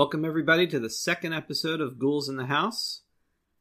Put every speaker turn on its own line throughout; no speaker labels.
Welcome, everybody, to the second episode of Ghouls in the House.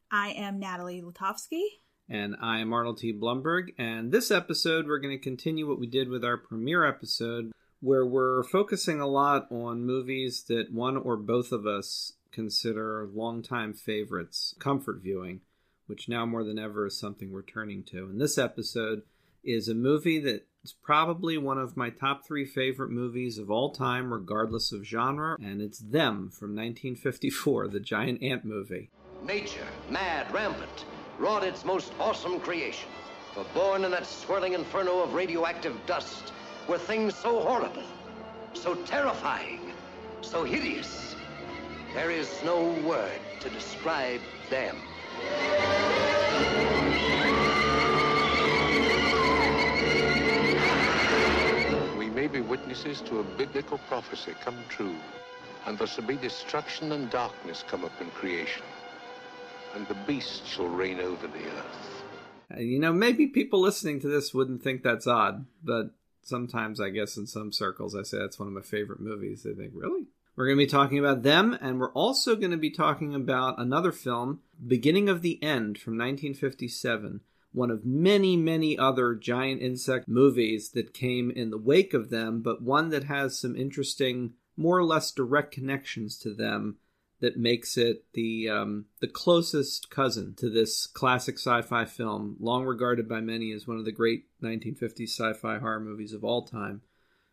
I am Natalie Latovsky.
And I am Arnold T. Blumberg. And this episode, we're going to continue what we did with our premiere episode, where we're focusing a lot on movies that one or both of us consider longtime favorites, comfort viewing, which now more than ever is something we're turning to. And this episode is a movie that is probably one of my top three favorite movies of all time, regardless of genre, and it's Them from 1954, the giant ant movie.
Nature, mad, rampant, wrought its most awesome creation. For born in that swirling inferno of radioactive dust were things so horrible, so terrifying, so hideous. There is no word to describe them.
May be witnesses to a biblical prophecy come true, and there shall be destruction and darkness come up in creation, and the beast shall reign over the earth.
Uh, You know, maybe people listening to this wouldn't think that's odd, but sometimes I guess in some circles I say that's one of my favorite movies. They think, really? We're going to be talking about them, and we're also going to be talking about another film, Beginning of the End from 1957, one of many, many other giant insect movies that came in the wake of them, but one that has some interesting, more or less direct connections to them that makes it the um, the closest cousin to this classic sci-fi film, long regarded by many as one of the great 1950s sci-fi horror movies of all time.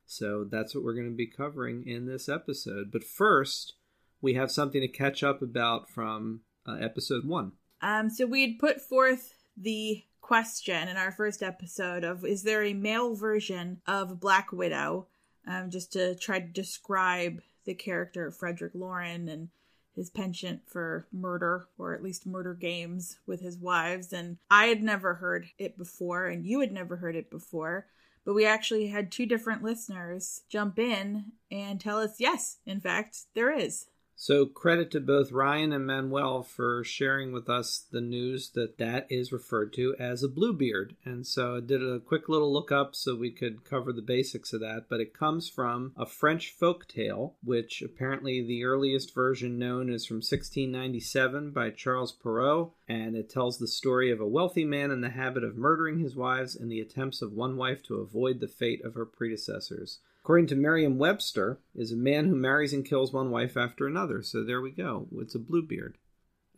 So that's what we're going to be covering in this episode. But first, we have something to catch up about from uh, episode one.
Um, so we had put forth the question in our first episode of is there a male version of Black Widow? Um, just to try to describe the character of Frederick Loren and his penchant for murder, or at least murder games with his wives. And I had never heard it before, and you had never heard it before. But we actually had two different listeners jump in and tell us, yes, in fact, there is.
So credit to both Ryan and Manuel for sharing with us the news that that is referred to as a bluebeard. And so I did a quick little look up so we could cover the basics of that. But it comes from a French folk tale, which apparently the earliest version known is from 1697 by Charles Perrault. And it tells the story of a wealthy man in the habit of murdering his wives in the attempts of one wife to avoid the fate of her predecessors according to Merriam Webster, is a man who marries and kills one wife after another. So there we go. It's a Bluebeard.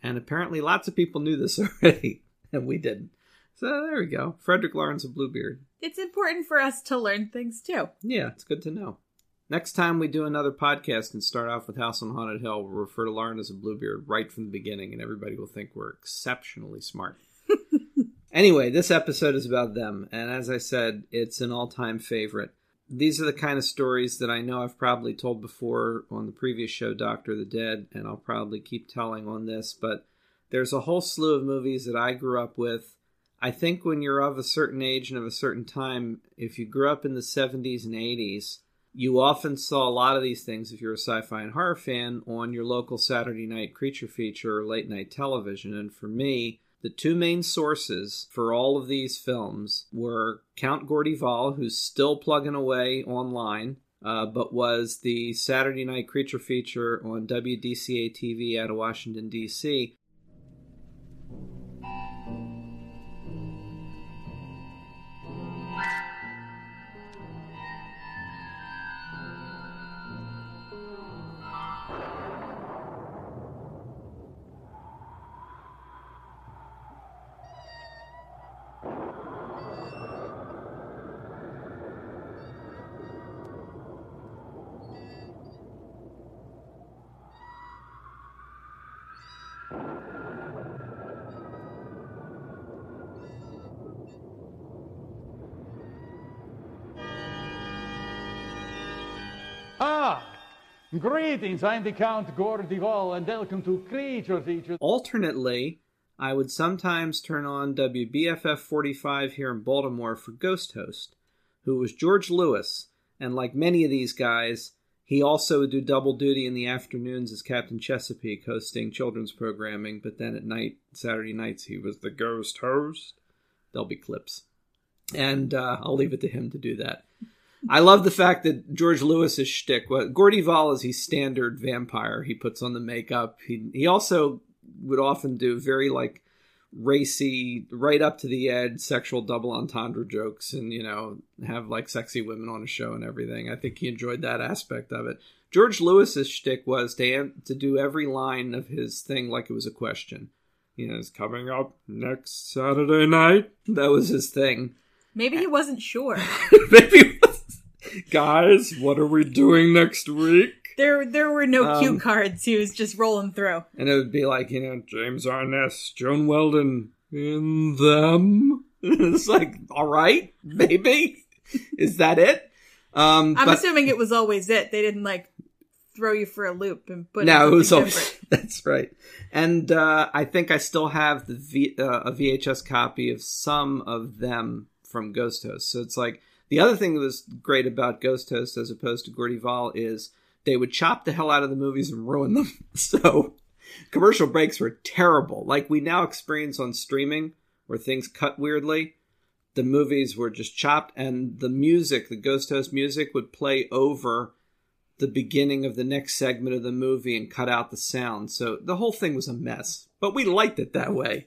And apparently lots of people knew this already, and we didn't. So there we go. Frederick Loren of Bluebeard.
It's important for us to learn things too.
Yeah, it's good to know. Next time we do another podcast and start off with House on Haunted Hill, we'll refer to Loren as a Bluebeard right from the beginning, and everybody will think we're exceptionally smart. anyway, this episode is about them, and as I said, it's an all time favorite these are the kind of stories that I know I've probably told before on the previous show, Doctor the Dead, and I'll probably keep telling on this, but there's a whole slew of movies that I grew up with. I think when you're of a certain age and of a certain time, if you grew up in the 70s and 80s, you often saw a lot of these things, if you're a sci fi and horror fan, on your local Saturday night creature feature or late night television. And for me, the two main sources for all of these films were Count Gore de Vol, who's still plugging away online, uh, but was the Saturday night creature feature on WDCA TV out of Washington, D.C.
greetings. I'm the Count Gore Gordival, and welcome to Creature Features.
Alternately, I would sometimes turn on WBFF 45 here in Baltimore for Ghost Host, who was George Lewis, and like many of these guys, he also would do double duty in the afternoons as Captain Chesapeake, hosting children's programming, but then at night, Saturday nights, he was the ghost host. There'll be clips. And uh, I'll leave it to him to do that. I love the fact that George Lewis's shtick was Gore de Vol is his standard vampire. He puts on the makeup. He he also would often do very like racy, right up to the edge sexual double entendre jokes, and you know have like sexy women on a show and everything. I think he enjoyed that aspect of it. George Lewis's shtick was to to do every line of his thing like it was a question. You know, it's coming up next Saturday night. That was his thing.
Maybe he wasn't sure.
Maybe, guys, what are we doing next week?
There, there were no
Um,
cue cards. He was just rolling through.
And it would be like, you know, James Arness, Joan Weldon, in them. it's like, all right, maybe. Is that it? Um,
I'm
but
assuming it was always it. They didn't like throw you for a loop and put
no, it was always,
different.
that's right. And uh, I think I still have the v, uh, a VHS copy of some of them from Ghost Host. So it's like the other thing that was great about Ghost Host as opposed to Gore de Vol is they would chop the hell out of the movies and ruin them. So commercial breaks were terrible. Like we now experience on streaming where things cut weirdly. The movies were just chopped, and the music, the Ghost Host music, would play over the beginning of the next segment of the movie and cut out the sound. So the whole thing was a mess. But we liked it that way.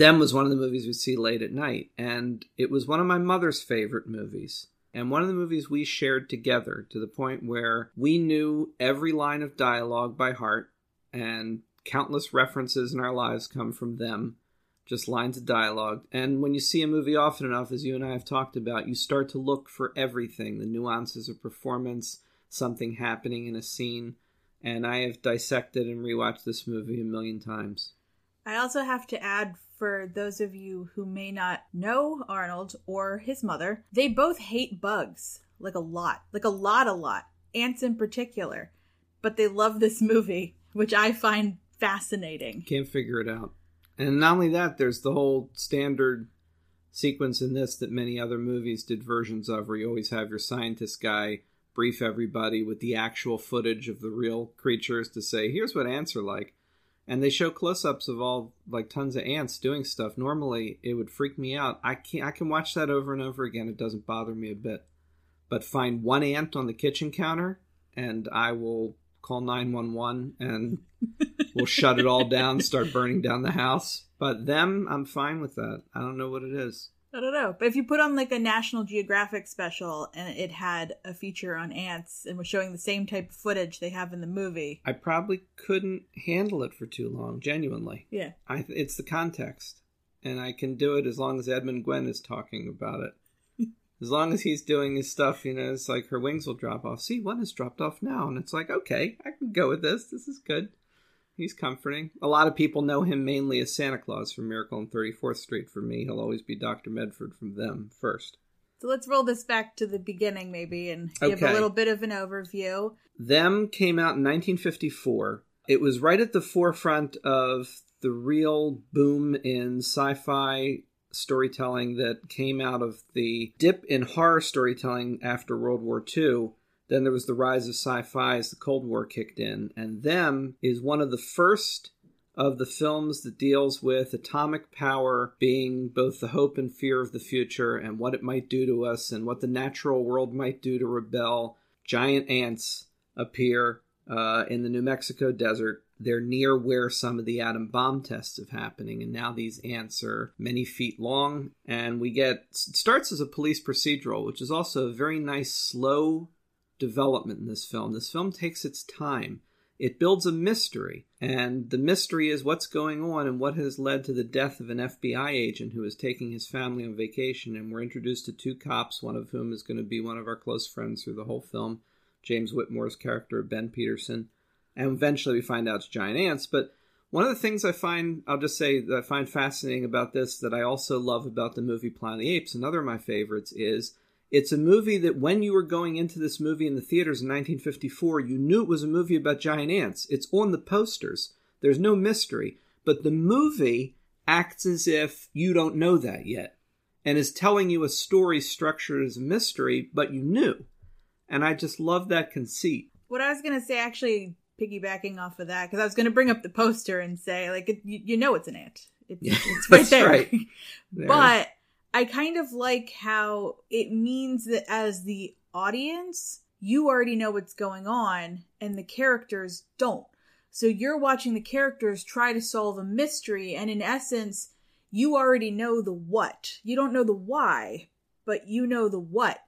Them was one of the movies we'd see late at night, and it was one of my mother's favorite movies. And one of the movies we shared together to the point where we knew every line of dialogue by heart, and countless references in our lives come from them, just lines of dialogue. And when you see a movie often enough, as you and I have talked about, you start to look for everything the nuances of performance, something happening in a scene. And I have dissected and rewatched this movie a million times.
I also have to add for those of you who may not know Arnold or his mother, they both hate bugs like a lot, like a lot, a lot, ants in particular. But they love this movie, which I find fascinating.
Can't figure it out. And not only that, there's the whole standard sequence in this that many other movies did versions of, where you always have your scientist guy brief everybody with the actual footage of the real creatures to say, here's what ants are like. And they show close-ups of all like tons of ants doing stuff. Normally, it would freak me out. I can I can watch that over and over again. It doesn't bother me a bit. But find one ant on the kitchen counter, and I will call nine one one and we'll shut it all down, start burning down the house. But them, I'm fine with that. I don't know what it is.
I don't know. But if you put on like a National Geographic special and it had a feature on ants and was showing the same type of footage they have in the movie.
I probably couldn't handle it for too long, genuinely.
Yeah.
I it's the context, and I can do it as long as Edmund Gwenn is talking about it. as long as he's doing his stuff, you know, it's like her wings will drop off. See, one has dropped off now, and it's like, okay, I can go with this. This is good. He's comforting. A lot of people know him mainly as Santa Claus from Miracle on 34th Street. For me, he'll always be Dr. Medford from them first.
So let's roll this back to the beginning maybe and give a little bit of an overview.
Them came out in 1954. It was right at the forefront of the real boom in sci fi storytelling that came out of the dip in horror storytelling after World War II Then there was the rise of sci-fi as the Cold War kicked in, and them is one of the first of the films that deals with atomic power being both the hope and fear of the future and what it might do to us and what the natural world might do to rebel. Giant ants appear uh, in the New Mexico desert. They're near where some of the atom bomb tests have happening, and now these ants are many feet long. And we get it starts as a police procedural, which is also a very nice slow development in this film. This film takes its time. It builds a mystery, and the mystery is what's going on and what has led to the death of an FBI agent who is taking his family on vacation. And we're introduced to two cops, one of whom is going to be one of our close friends through the whole film, James Whitmore's character, Ben Peterson. And eventually we find out it's giant ants. But one of the things I find, I'll just say, that I find fascinating about this, that I also love about the movie Planet of the Apes, another of my favorites, is it's a movie that when you were going into this movie in the theaters in 1954, you knew it was a movie about giant ants. It's on the posters. There's no mystery. But the movie acts as if you don't know that yet and is telling you a story structured as a mystery, but you knew. And I just love that conceit.
What I was going to say, actually, piggybacking off of that, because I was going to bring up the poster and say, like, it, you, you know it's an ant. It's,
Yeah,
it's right
that's
there.
right. There.
But I kind of like how it means that as the audience, you already know what's going on and the characters don't. So you're watching the characters try to solve a mystery, and in essence, you already know the what. You don't know the why, but you know the what.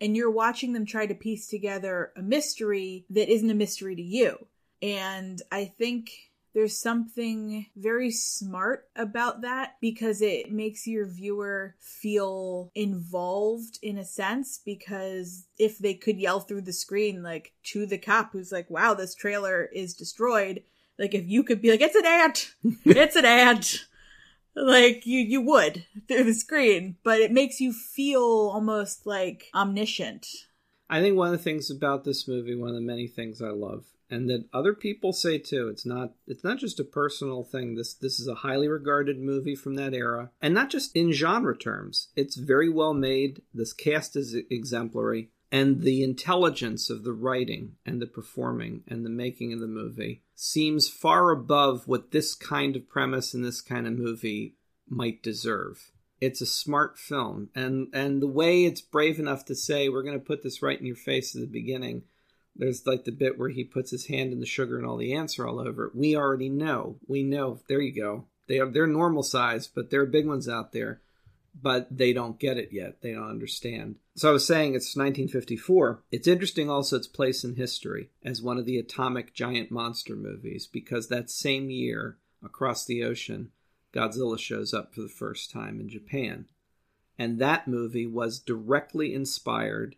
And you're watching them try to piece together a mystery that isn't a mystery to you. And I think there's something very smart about that because it makes your viewer feel involved in a sense because if they could yell through the screen like to the cop who's like wow this trailer is destroyed like if you could be like it's an ant! It's an ant! Like you you would through the screen but it makes you feel almost like omniscient.
I think one of the things about this movie, one of the many things I love, and that other people say too, it's not it's not just a personal thing. This this is a highly regarded movie from that era, and not just in genre terms. It's very well made. This cast is exemplary, and the intelligence of the writing and the performing and the making of the movie seems far above what this kind of premise and this kind of movie might deserve it's a smart film and and the way it's brave enough to say we're going to put this right in your face at the beginning there's like the bit where he puts his hand in the sugar and all the ants are all over it. We already know. We know. There you go. They are they're normal size but there are big ones out there but they don't get it yet. They don't understand. So i was saying it's 1954 it's interesting also its place in history as one of the atomic giant monster movies because that same year across the ocean Godzilla shows up for the first time in Japan. And that movie was directly inspired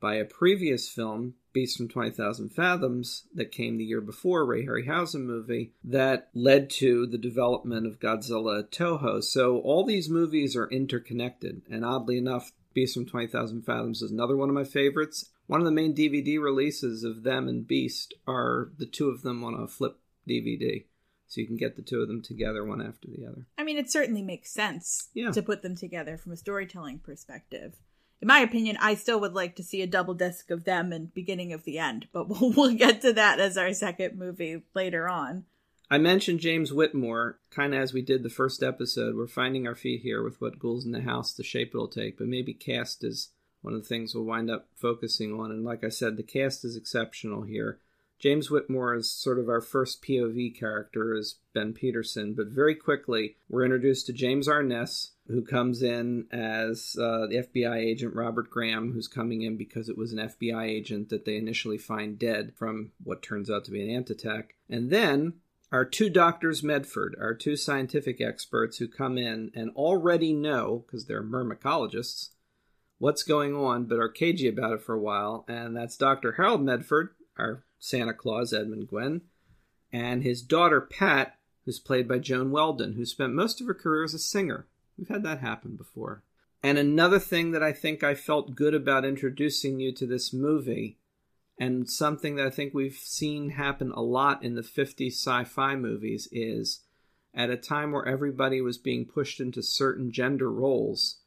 by a previous film, Beast from 20,000 Fathoms, that came the year before, Ray Harryhausen movie, that led to the development of Godzilla Toho. So all these movies are interconnected. And oddly enough, Beast from 20,000 Fathoms is another one of my favorites. One of the main DVD releases of them and Beast are the two of them on a flip DVD so you can get the two of them together one after the other.
I mean, it certainly makes sense
Yeah.
to put them together from a storytelling perspective. In my opinion, I still would like to see a double disc of them and beginning of the end, but we'll, we'll get to that as our second movie later on.
I mentioned James Whitmore, kind of as we did the first episode. We're finding our feet here with what Ghouls in the House, the shape it'll take, but maybe cast is one of the things we'll wind up focusing on. And like I said, the cast is exceptional here. James Whitmore is sort of our first POV character as Ben Peterson, but very quickly we're introduced to James Arness, who comes in as uh, the FBI agent Robert Graham, who's coming in because it was an FBI agent that they initially find dead from what turns out to be an ant attack. And then our two doctors Medford, our two scientific experts who come in and already know, because they're myrmecologists, what's going on, but are cagey about it for a while. And that's Dr. Harold Medford, our Santa Claus, Edmund Gwenn, and his daughter Pat, who's played by Joan Weldon, who spent most of her career as a singer. We've had that happen before. And another thing that I think I felt good about introducing you to this movie, and something that I think we've seen happen a lot in the 50s sci fi movies, is at a time where everybody was being pushed into certain gender roles,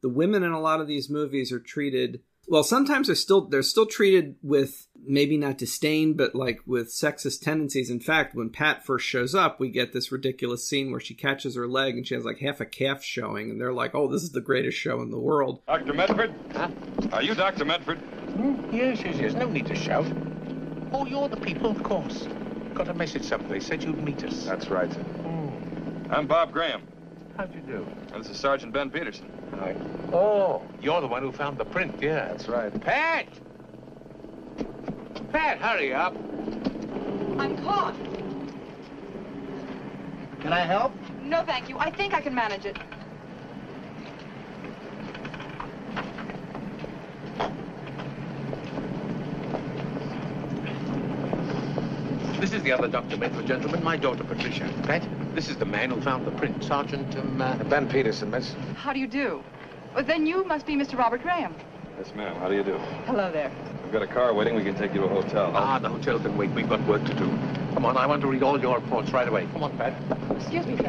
the women in a lot of these movies are treated Well, sometimes they're still they're still treated with maybe not disdain, but like with sexist tendencies. In fact, when Pat first shows up, we get this ridiculous scene where she catches her leg and she has like half a calf showing, and they're like, "Oh, this is the greatest show in the world."
Dr. Medford?
Huh?
Are you Dr. Medford?
Hmm? Yes, yes, yes. No need to shout. Oh, you're the people, of course. Got a message someplace. Said you'd meet us.
That's right.
Hmm.
I'm Bob Graham.
How'd you do?
And this is Sergeant Ben Peterson.
Hi. Oh, you're the one who found the print, yeah.
That's right.
Pat! Pat, hurry up.
I'm caught.
Can I help?
No, thank you. I think I can manage it.
Is the other Dr. Medford gentleman, my daughter Patricia. Pat, this is the man who found the print, Sergeant, um, uh,
Ben Peterson, miss.
How do you do? Well, then you must be Mr. Robert Graham.
Yes, ma'am. How do you do?
Hello there.
We've got a car waiting. We can take you to a hotel.
Ah, the hotel can wait. We've got work to do. Come on, I want to read all your reports right away. Come on, Pat.
Excuse me, sir.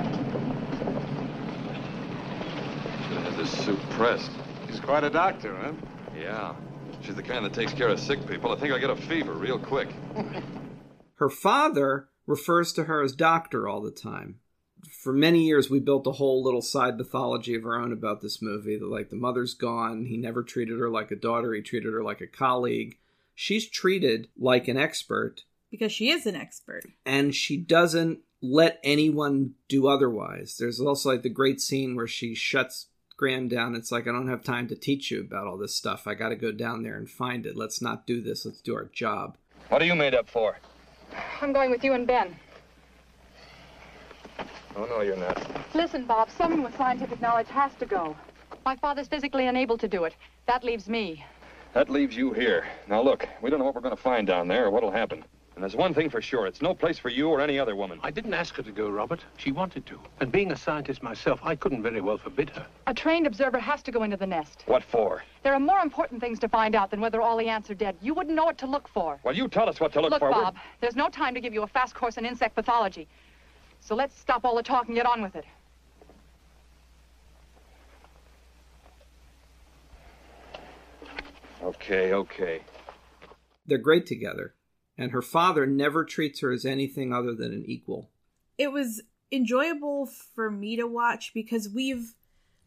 Should have had this suit pressed.
He's quite a doctor, huh?
Yeah. She's the kind that takes care of sick people. I think I'll get a fever real quick.
Her father refers to her as doctor all the time. For many years, we built a whole little side mythology of our own about this movie. That like the mother's gone, he never treated her like a daughter; he treated her like a colleague. She's treated like an expert,
Because she is an expert.
and she doesn't let anyone do otherwise. There's also like the great scene where she shuts Graham down. It's like I don't have time to teach you about all this stuff. I got to go down there and find it. Let's not do this. Let's do our job.
What are you made up for?
I'm going with you and Ben.
Oh, no, you're not.
Listen, Bob, someone with scientific knowledge has to go. My father's physically unable to do it. That leaves me.
That leaves you here. Now, look, we don't know what we're going to find down there or what'll happen. And there's one thing for sure. It's no place for you or any other woman.
I didn't ask her to go, Robert. She wanted to. And being a scientist myself, I couldn't very well forbid her.
A trained observer has to go into the nest.
What for?
There are more important things to find out than whether all the ants are dead. You wouldn't know what to look for.
Well, you tell us what to look,
Look,
for. We're-
Bob, there's no time to give you a fast course in insect pathology. So let's stop all the talk and get on with it.
Okay, okay.
They're great together, and her father never treats her as anything other than an equal.
It was enjoyable for me to watch because we've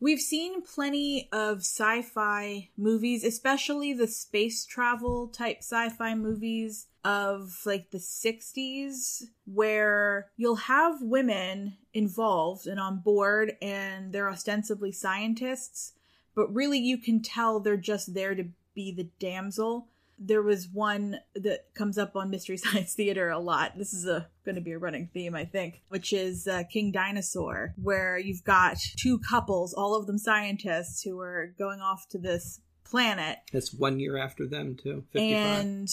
we've seen plenty of sci-fi movies, especially the space travel type sci-fi movies of like the 60s where you'll have women involved and on board and they're ostensibly scientists, but really you can tell they're just there to be the damsel. There was one that comes up on Mystery Science Theater a lot. This is a going to be a running theme, I think, which is uh, King Dinosaur, where you've got two couples, all of them scientists, who are going off to this planet
It's one year after them too. Fifty-five.
and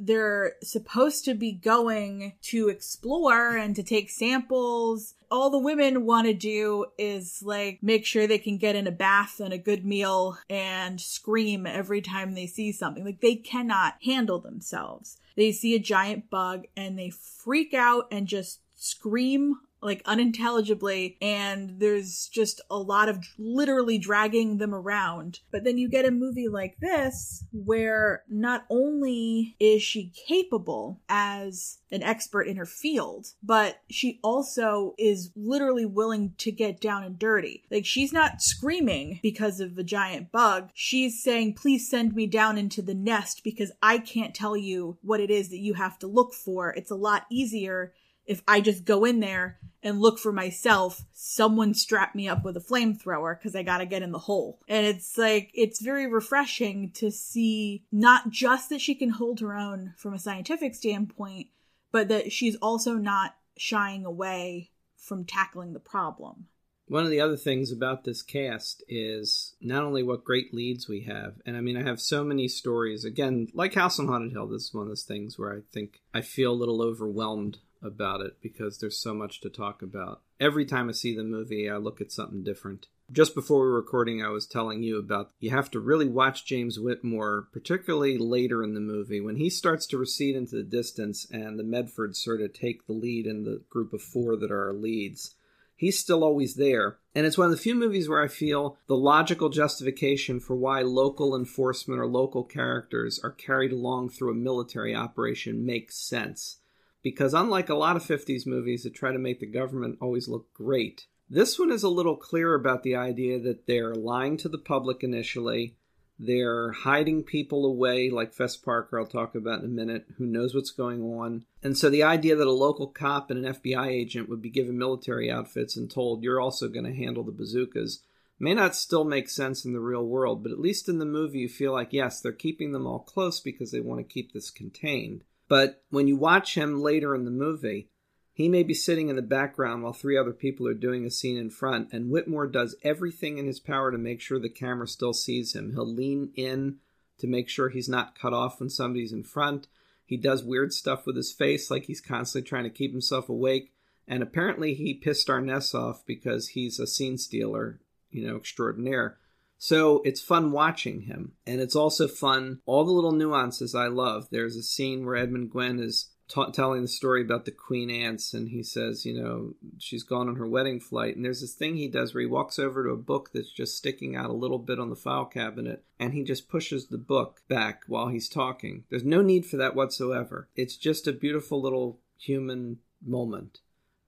they're supposed to be going to explore and to take samples. All the women want to do is like make sure they can get in a bath and a good meal and scream every time they see something. Like they cannot handle themselves. They see a giant bug and they freak out and just scream like unintelligibly and there's just a lot of literally dragging them around. But then you get a movie like this where not only is she capable as an expert in her field but she also is literally willing to get down and dirty. Like she's not screaming because of a giant bug. She's saying please send me down into the nest because i can't tell you what it is that you have to look for. It's a lot easier if I just go in there and look for myself, someone strap me up with a flamethrower because I gotta get in the hole. And it's like, it's very refreshing to see not just that she can hold her own from a scientific standpoint, but that she's also not shying away from tackling the problem.
One of the other things about this cast is not only what great leads we have, and I mean, I have so many stories. Again, like House on Haunted Hill, this is one of those things where I think I feel a little overwhelmed about it because there's so much to talk about. Every time I see the movie, I look at something different. Just before we were recording, I was telling you about you have to really watch James Whitmore, particularly later in the movie, when he starts to recede into the distance and the Medfords sort of take the lead in the group of four that are our leads he's still always there. And it's one of the few movies where I feel the logical justification for why local enforcement or local characters are carried along through a military operation makes sense. Because unlike a lot of 50s movies that try to make the government always look great, this one is a little clearer about the idea that they're lying to the public initially. They're hiding people away, like Fess Parker, I'll talk about in a minute, who knows what's going on. And so the idea that a local cop and an FBI agent would be given military outfits and told, you're also going to handle the bazookas, may not still make sense in the real world, but at least in the movie, you feel like, yes, they're keeping them all close because they want to keep this contained. But when you watch him later in the movie, he may be sitting in the background while three other people are doing a scene in front, and Whitmore does everything in his power to make sure the camera still sees him. He'll lean in to make sure he's not cut off when somebody's in front. He does weird stuff with his face, like he's constantly trying to keep himself awake. And apparently, he pissed Arness off because he's a scene stealer, you know, extraordinaire. So it's fun watching him. And it's also fun, all the little nuances I love. There's a scene where Edmund Gwenn is telling the story about the queen ants and he says you know she's gone on her wedding flight. And there's this thing he does where he walks over to a book that's just sticking out a little bit on the file cabinet and he just pushes the book back while he's talking. There's no need for that whatsoever. It's just a beautiful little human moment.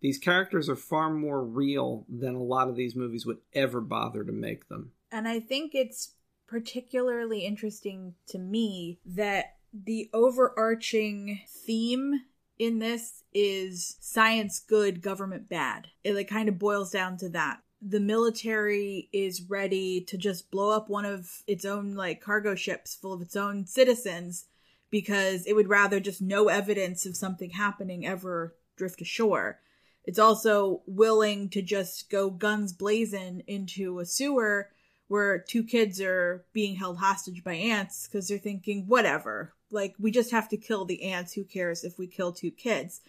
These characters are far more real than a lot of these movies would ever bother to make them
and i think it's particularly interesting to me that the overarching theme in this is science good, government bad. It like kind of boils down to that. The military is ready to just blow up one of its own like cargo ships full of its own citizens because it would rather just no evidence of something happening ever drift ashore. It's also willing to just go guns blazing into a sewer where two kids are being held hostage by ants because they're thinking, whatever, like we just have to kill the ants who cares if we kill two kids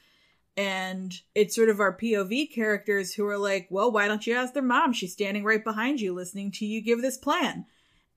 and it's sort of our POV characters who are like, well, why don't you ask their mom? She's standing right behind you listening to you give this plan.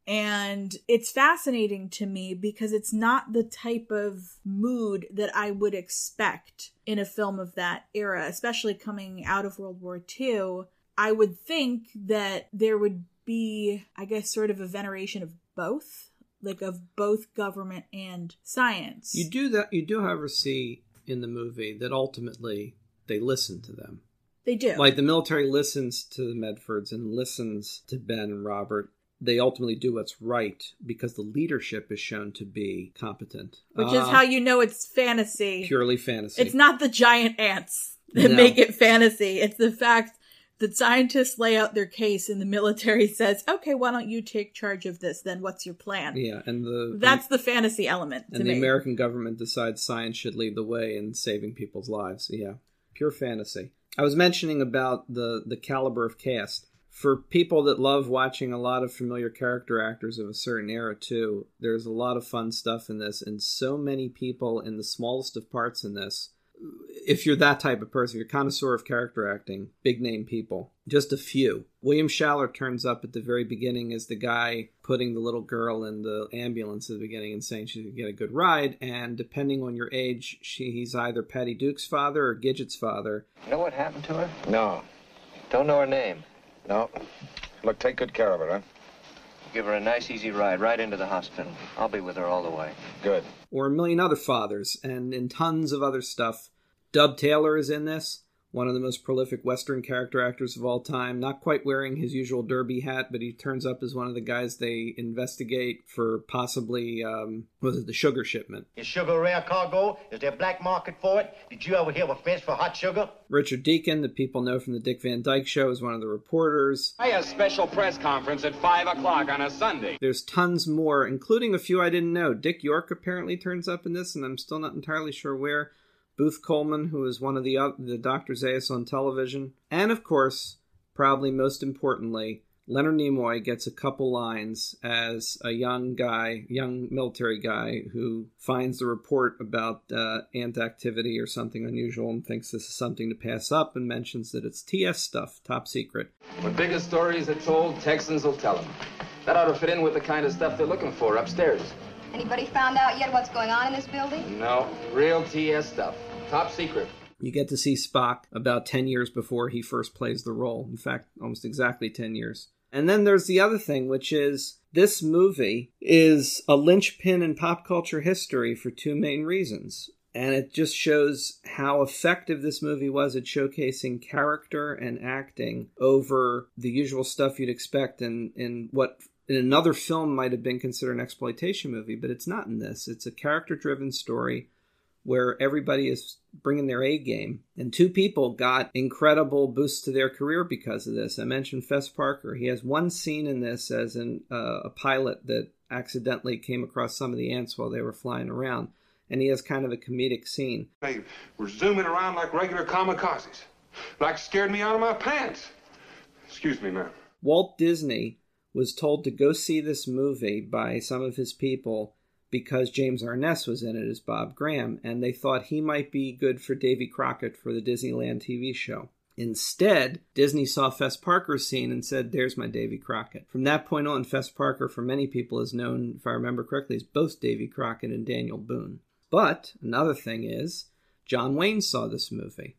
And it's fascinating to me because it's not the type of mood that I would expect in a film of that era, especially coming out of World War II. I would think that there would be, I guess, sort of a veneration of both like of both government and science.
You do that. You do, however, see in the movie that ultimately they listen to them.
They do.
Like the military listens to the Medfords and listens to Ben and Robert. They ultimately do what's right because the leadership is shown to be competent.
Which uh, is how you know it's fantasy.
Purely fantasy.
It's not the giant ants that no. make it fantasy. It's the fact the scientists lay out their case and the military says, "Okay, why don't you take charge of this? Then what's your plan?"
Yeah, and the
that's the fantasy element.
and the
me.
American government decides science should lead the way in saving people's lives. Yeah, pure fantasy. I was mentioning about the the caliber of cast. For people that love watching a lot of familiar character actors of a certain era too, there's a lot of fun stuff in this, and so many people in the smallest of parts in this if you're that type of person, you're connoisseur of character acting, big name people, just a few. William Schallert turns up at the very beginning as the guy putting the little girl in the ambulance at the beginning and saying she can get a good ride. And depending on your age, she, he's either Patty Duke's father or Gidget's father.
You know what happened to her? No. Don't know her name?
No. Look, take good care of her, huh?
Give her a nice, easy ride right into the hospital. I'll be with her all the way.
Good.
Or a million other fathers, and in tons of other stuff Dub Taylor is in this, one of the most prolific Western character actors of all time. Not quite wearing his usual derby hat, but he turns up as one of the guys they investigate for possibly, um, was it the sugar shipment?
Is sugar a rare cargo? Is there a black market for it? Did you ever hear of a fence for hot sugar?
Richard Deacon, that people know from the Dick Van Dyke Show, is one of the reporters.
I have a special press conference at 5 o'clock on a Sunday.
There's tons more, including a few I didn't know. Dick York apparently turns up in this, and I'm still not entirely sure where. Booth Colman, who is one of the uh, the Dr. Zaius on television, and of course, probably most importantly, Leonard Nimoy gets a couple lines as a young guy, young military guy, who finds the report about uh, ant activity or something unusual and thinks this is something to pass up and mentions that it's TS stuff, top secret.
When bigger stories are told, Texans will tell them. That ought to fit in with the kind of stuff they're looking for upstairs.
Anybody found out yet what's going on in this building?
No, real TS stuff. Top secret.
You get to see Spock about 10 years before he first plays the role. In fact, almost exactly 10 years. And then there's the other thing, which is this movie is a linchpin in pop culture history for two main reasons. And it just shows how effective this movie was at showcasing character and acting over the usual stuff you'd expect in, in what in another film might have been considered an exploitation movie, but it's not in this. It's a character driven story where everybody is bringing their A game. And two people got incredible boosts to their career because of this. I mentioned Fess Parker. He has one scene in this as an, uh, a pilot that accidentally came across some of the ants while they were flying around. And he has kind of a comedic scene.
They were zooming around like regular kamikazes. Like scared me out of my pants. Excuse me, ma'am.
Walt Disney was told to go see this movie by some of his people because James Arness was in it as Bob Graham, and they thought he might be good for Davy Crockett for the Disneyland TV show. Instead, Disney saw Fess Parker's scene and said, There's my Davy Crockett. From that point on, Fess Parker, for many people, is known, if I remember correctly, as both Davy Crockett and Daniel Boone. But another thing is, John Wayne saw this movie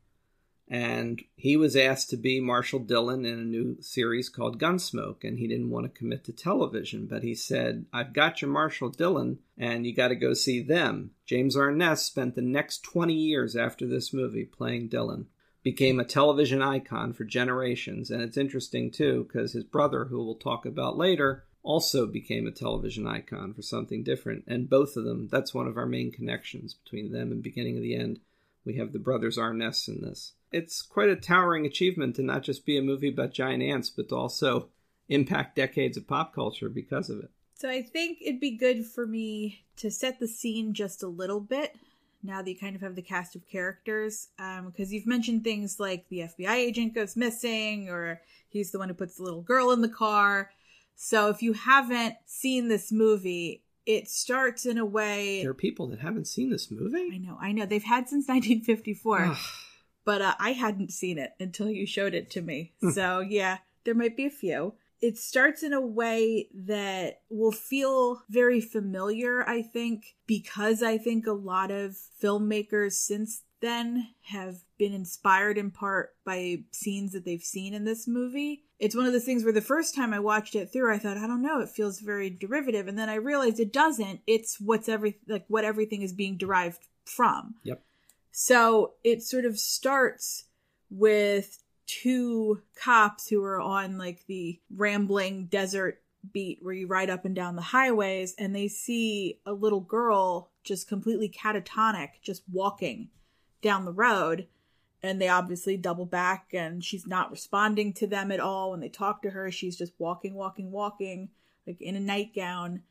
and he was asked to be Marshall Dillon in a new series called Gunsmoke, and he didn't want to commit to television, but he said, I've got your Marshall Dillon, and you got to go see them. James Arness spent the next 20 years after this movie playing Dillon. Became a television icon for generations, and it's interesting too because his brother, who we'll talk about later, also became a television icon for something different. And both of them, that's one of our main connections between them and Beginning of the End. We have the brothers Arness in this it's quite a towering achievement to not just be a movie about giant ants, but to also impact decades of pop culture because of it.
So I think it'd be good for me to set the scene just a little bit now that you kind of have the cast of characters. Because um, you've mentioned things like the FBI agent goes missing, or he's the one who puts the little girl in the car. So if you haven't seen this movie, it starts in a way.
There are people that haven't seen this movie?
I know, I know. They've had since 1954 but uh, I hadn't seen it until you showed it to me. Hmm. so, yeah, there might be a few. It starts in a way that will feel very familiar, I think, because I think a lot of filmmakers since then have been inspired in part by scenes that they've seen in this movie. It's one of those things where the first time I watched it through, I thought, I don't know, it feels very derivative, and then I realized it doesn't. It's what's every like what everything is being derived from.
Yep.
So it sort of starts with two cops who are on like the rambling desert beat where you ride up and down the highways and they see a little girl just completely catatonic just walking down the road and they obviously double back and she's not responding to them at all. When they talk to her she's just walking walking walking like in a nightgown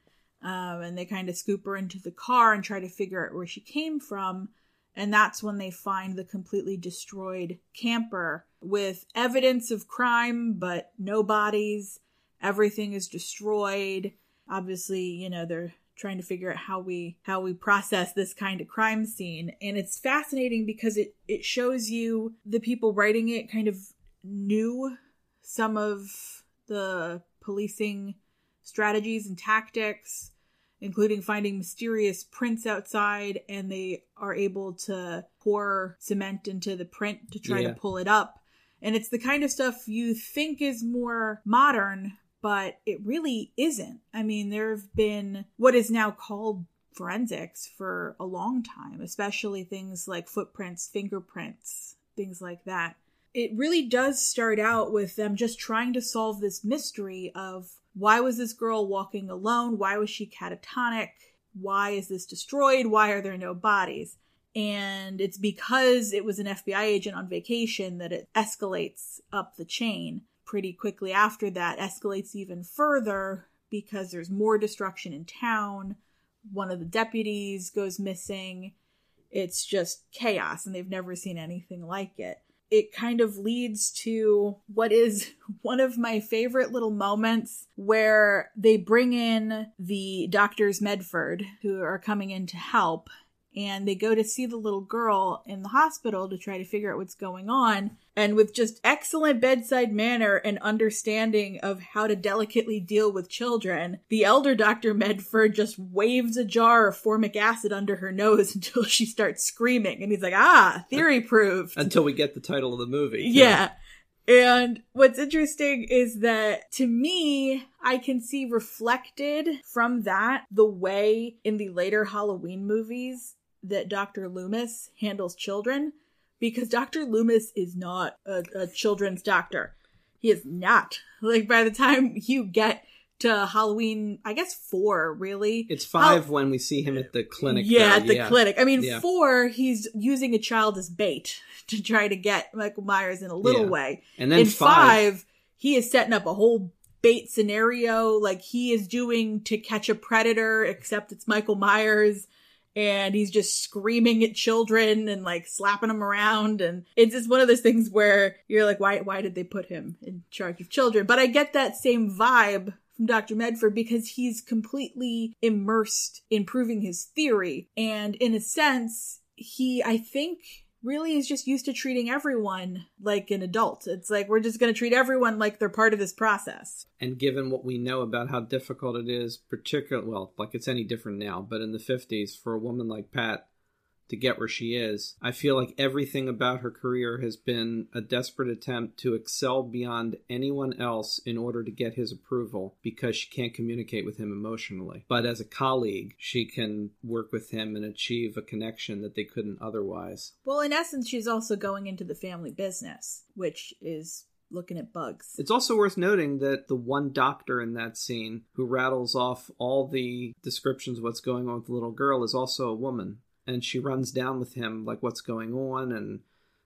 um, and they kind of scoop her into the car and try to figure out where she came from and that's when they find the completely destroyed camper with evidence of crime, but no bodies. Everything is destroyed. Obviously, you know, they're trying to figure out how we how we process this kind of crime scene and it's fascinating because it it shows you the people writing it kind of knew some of the policing strategies and tactics including finding mysterious prints outside, and they are able to pour cement into the print to try yeah. to pull it up. And it's the kind of stuff you think is more modern, but it really isn't. I mean, there have been what is now called forensics for a long time, especially things like footprints, fingerprints, things like that. It really does start out with them just trying to solve this mystery of why was this girl walking alone? Why was she catatonic? Why is this destroyed? Why are there no bodies? And it's because it was an FBI agent on vacation that it escalates up the chain. Pretty quickly after that, escalates even further because there's more destruction in town. One of the deputies goes missing. It's just chaos, and they've never seen anything like it it kind of leads to what is one of my favorite little moments where they bring in the doctors Medford who are coming in to help and they go to see the little girl in the hospital to try to figure out what's going on. And with just excellent bedside manner and understanding of how to delicately deal with children, the elder Dr. Medford just waves a jar of formic acid under her nose until she starts screaming. And he's like, ah, theory proved.
Until we get the title of the movie. too.
Yeah. And what's interesting is that to me, I can see reflected from that the way in the later Halloween movies that Dr. Loomis handles children because Dr. Loomis is not a, a children's doctor. He is not. Like by the time you get to Halloween, I guess four really.
It's five when we see him at the clinic.
Yeah,
though,
at the
yeah.
clinic. I mean,
Yeah.
four, he's using a child as bait to try to get Michael Myers in a little
Yeah.
way.
And then
in
five-
he is setting up a whole bait scenario like he is doing to catch a predator, except it's Michael Myers. And he's just screaming at children and like slapping them around. And it's just one of those things where you're like, why, why did they put him in charge of children? But I get that same vibe from Dr. Medford because he's completely immersed in proving his theory. And in a sense, he, I think, really is just used to treating everyone like an adult. It's like, we're just going to treat everyone like they're part of this process.
And given what we know about how difficult it is, particularly, well, like it's any different now, but in the 50s, for a woman like Pat to get where she is, I feel like everything about her career has been a desperate attempt to excel beyond anyone else in order to get his approval because she can't communicate with him emotionally. But as a colleague, she can work with him and achieve a connection that they couldn't otherwise.
Well, in essence, she's also going into the family business, which is looking at bugs.
It's also worth noting that the one doctor in that scene who rattles off all the descriptions of what's going on with the little girl is also a woman. And she runs down with him, like what's going on and,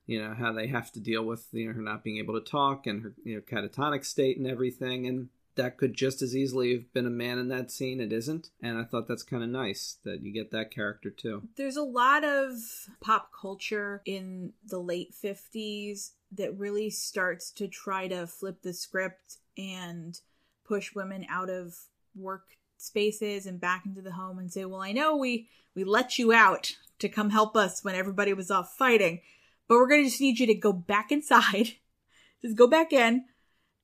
you know, how they have to deal with, you know, her not being able to talk and her, you know, catatonic state and everything. And that could just as easily have been a man in that scene. It isn't. And I thought that's kind of nice that you get that character too.
There's a lot of pop culture in the late 50s that really starts to try to flip the script and push women out of work spaces and back into the home and say, "Well, I know we we let you out to come help us when everybody was off fighting, but we're going to just need you to go back inside. just go back in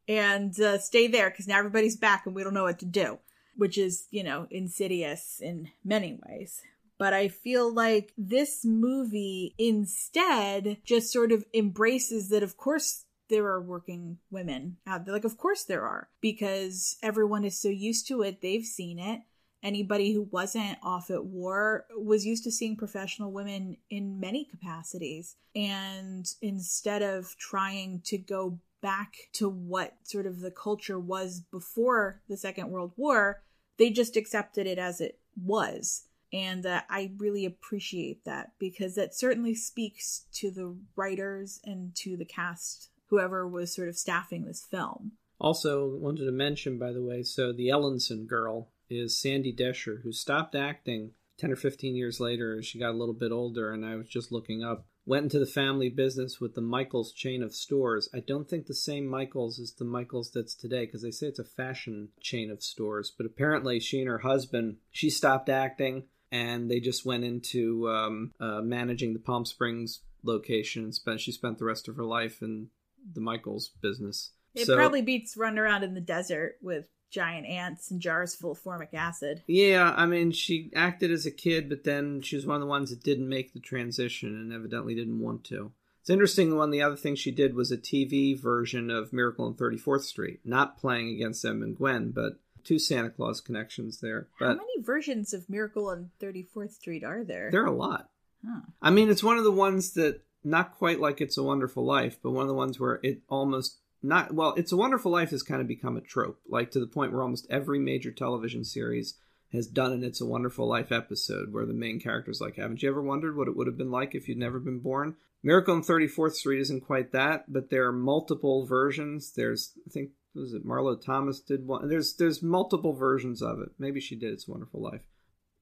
and uh, stay there because now everybody's back and we don't know what to do." Which is, you know, insidious in many ways but I feel like this movie instead just sort of embraces that, of course, there are working women out there. Like, of course there are, because everyone is so used to it, they've seen it. Anybody who wasn't off at war was used to seeing professional women in many capacities. And instead of trying to go back to what sort of the culture was before the Second World War, they just accepted it as it was. And uh, I really appreciate that because that certainly speaks to the writers and to the cast, whoever was sort of staffing this film.
Also, wanted to mention, by the way, so the Ellinson girl is Sandy Descher, who stopped acting 10 or 15 years later as she got a little bit older, and I was just looking up. Went into the family business with the Michaels chain of stores. I don't think the same Michaels is the Michaels that's today, because they say it's a fashion chain of stores. But apparently, she and her husband, she stopped acting, and they just went into um, uh, managing the Palm Springs location. And spent, she spent the rest of her life in the Michaels business.
It
So-
probably beats running around in the desert with giant ants and jars full of formic acid.
Yeah, I mean, she acted as a kid, but then she was one of the ones that didn't make the transition and evidently didn't want to. It's interesting. One of the other things she did was a TV version of Miracle on 34th Street, not playing against Edmund Gwenn, but two Santa Claus connections there. But How
many versions of Miracle on 34th Street are there?
there are a lot.
Huh.
I mean, it's one of the ones that not quite like It's a Wonderful Life, but one of the ones where it almost not well. It's a Wonderful Life has kind of become a trope, like to the point where almost every major television series has done an It's a Wonderful Life episode where the main character's like, "Haven't you ever wondered what it would have been like if you'd never been born?" Miracle on 34th Street isn't quite that, but there are multiple versions. There's, I think, was it Marlo Thomas did one? There's there's multiple versions of it. Maybe she did It's a Wonderful Life.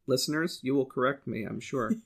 Listeners, you will correct me, I'm sure.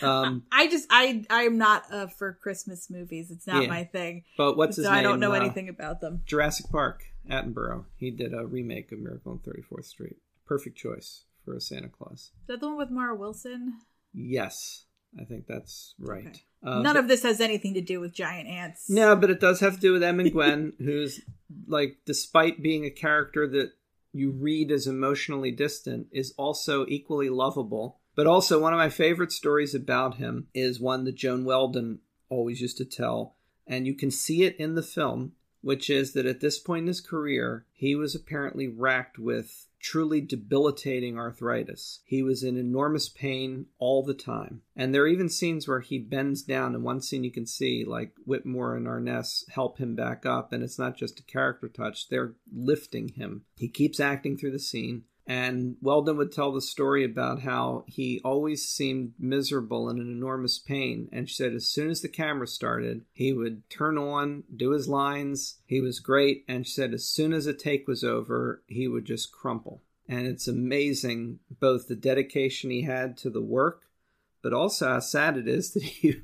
Um,
I just I I'm not uh, for Christmas movies. It's not
Yeah.
my thing.
But what's his
so I don't know
uh,
anything about them.
Jurassic Park, Attenborough. He did a remake of Miracle on 34th Street. Perfect choice for a Santa Claus.
Is that the one with Mara Wilson?
Yes, I think that's right. Uh,
None
but-
of this has anything to do with giant ants.
No, but it does have to do with Edmund Gwenn, who's like, despite being a character that you read as emotionally distant, is also equally lovable. But also, one of my favorite stories about him is one that Joan Weldon always used to tell, and you can see it in the film, which is that at this point in his career, he was apparently racked with truly debilitating arthritis. He was in enormous pain all the time. And there are even scenes where he bends down. In one scene, you can see like Whitmore and Arness help him back up. And it's not just a character touch, they're lifting him. He keeps acting through the scene. And Weldon would tell the story about how he always seemed miserable and in enormous pain. And she said as soon as the camera started, he would turn on, do his lines. He was great. And she said as soon as a take was over, he would just crumple. And it's amazing both the dedication he had to the work, but also how sad it is that he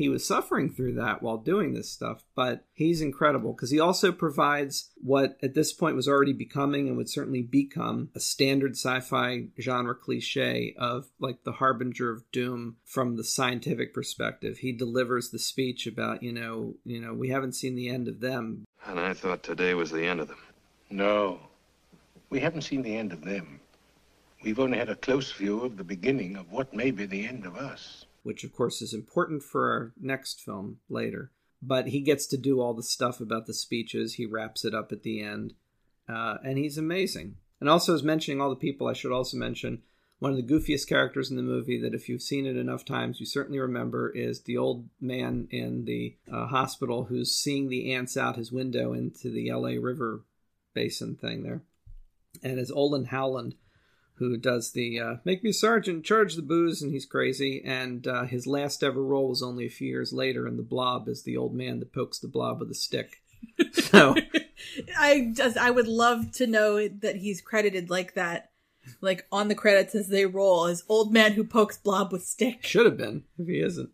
he was suffering through that while doing this stuff, but he's incredible because he also provides what at this point was already becoming and would certainly become a standard sci-fi genre cliche of like the harbinger of doom from the scientific perspective. He delivers the speech about, you know, you know, we haven't seen the end of them.
And I thought today was the end of them.
No. We haven't seen the end of them. We've only had a close view of the beginning of what may be the end of us.
Which of course is important for our next film later. But he gets to do all the stuff about the speeches. He wraps it up at the end, uh, and he's amazing. And also, as mentioning all the people, I should also mention one of the goofiest characters in the movie that, if you've seen it enough times, you certainly remember is the old man in the uh, hospital who's seeing the ants out his window into the L.A. River basin thing there, and it's Olin Howland who does the uh, make me sergeant, charge the booze, and he's crazy. And uh, his last ever role was only a few years later in The Blob as the old man that pokes the blob with a stick. So
I just I would love to know that he's credited like that, like on the credits as they roll as old man who pokes blob with stick.
should have been if he isn't.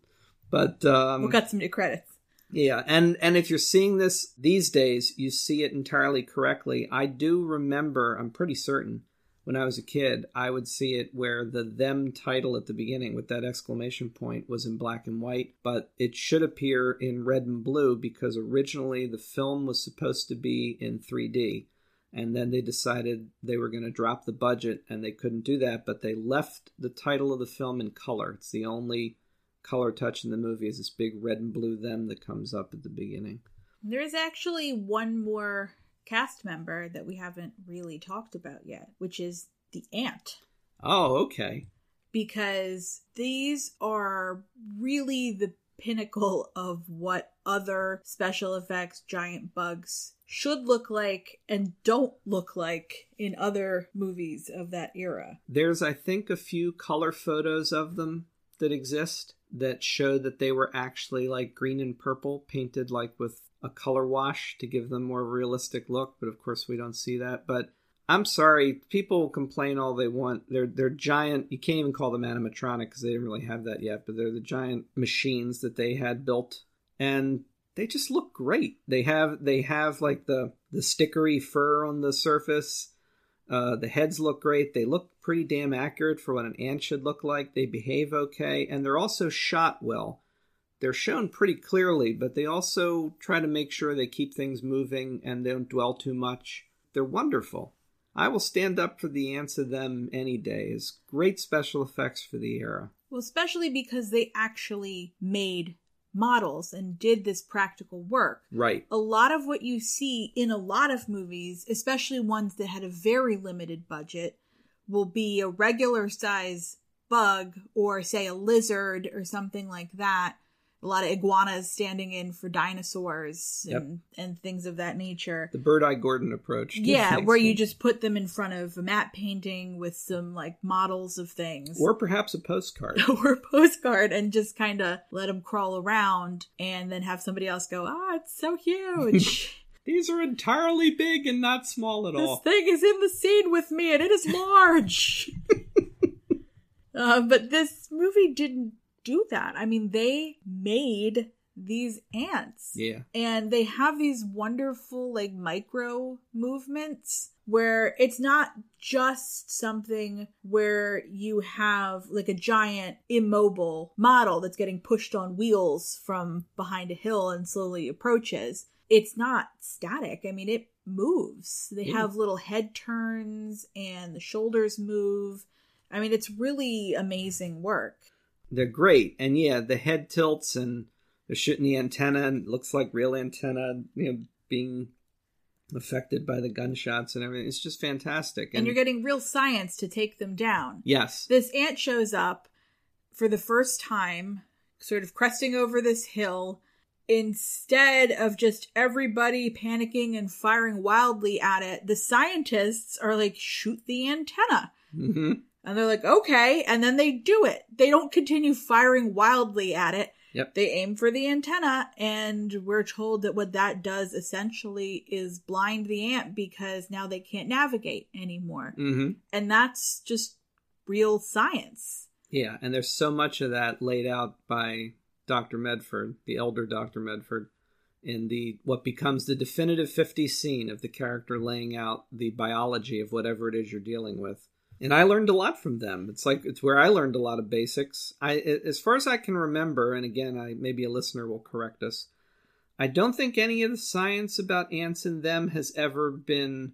But um,
We'll cut some new credits.
Yeah, and and if you're seeing this these days, you see it entirely correctly. I do remember, I'm pretty certain, when I was a kid, I would see it where the them title at the beginning with that exclamation point was in black and white, but it should appear in red and blue because originally the film was supposed to be in 3D. And then they decided they were going to drop the budget and they couldn't do that, but they left the title of the film in color. It's the only color touch in the movie is this big red and blue them that comes up at the beginning.
There is actually one more cast member that we haven't really talked about yet, which is the ant.
Oh, okay.
Because these are really the pinnacle of what other special effects giant bugs should look like and don't look like in other movies of that era.
There's, I think, a few color photos of them that exist that show that they were actually like green and purple, painted like with a color wash to give them more realistic look. But of course, we don't see that. But I'm sorry, people complain all they want. They're they're giant. You can't even call them animatronic because they didn't really have that yet. But they're the giant machines that they had built, and they just look great. They have they have like the the stickery fur on the surface. Uh, the heads look great. They look pretty damn accurate for what an ant should look like. They behave okay, and they're also shot well. They're shown pretty clearly, but they also try to make sure they keep things moving and they don't dwell too much. They're wonderful. I will stand up for the ants of them any day. It's great special effects for the era.
Well, especially because they actually made models and did this practical work.
Right.
A lot of what you see in a lot of movies, especially ones that had a very limited budget, will be a regular size bug or, say, a lizard or something like that. A lot of iguanas standing in for dinosaurs
Yep.
and, and things of that nature.
The Bert I. Gordon approach.
Yeah, where you just put them in front of a matte painting with some like models of things
Or perhaps a postcard.
or a postcard and just kind of let them crawl around and then have somebody else go, ah, it's so huge.
These are entirely big and not small at
this
all.
This thing is in the scene with me and it is large. uh, but this movie didn't do that. I mean, they made these ants.
Yeah.
And they have these wonderful, like, micro movements where it's not just something where you have like a giant immobile model that's getting pushed on wheels from behind a hill and slowly approaches. It's not static. I mean, it moves. They
Yeah.
have little head turns and the shoulders move. I mean, it's really amazing work.
They're great, and yeah, the head tilts and they're shooting the antenna, and it looks like real antenna, you know, being affected by the gunshots and everything. It's just fantastic.
And, you're getting real science to take them down.
yes,
This ant shows up for the first time, sort of cresting over this hill. Instead of just everybody panicking and firing wildly at it, the scientists are like, shoot the antenna.
hmm
And they're like, okay. And then they do it. They don't continue firing wildly at it.
Yep.
They aim for the antenna, and we're told that what that does essentially is blind the ant because now they can't navigate anymore.
hmm
And that's just real science.
Yeah, and there's so much of that laid out by Dr. Medford, the elder Dr. Medford, in the what becomes the definitive 50 scene of the character laying out the biology of whatever it is you're dealing with. And I learned a lot from them. It's like it's where I learned a lot of basics. I as far as I can remember, and again, I maybe a listener will correct us. I don't think any of the science about ants and them has ever been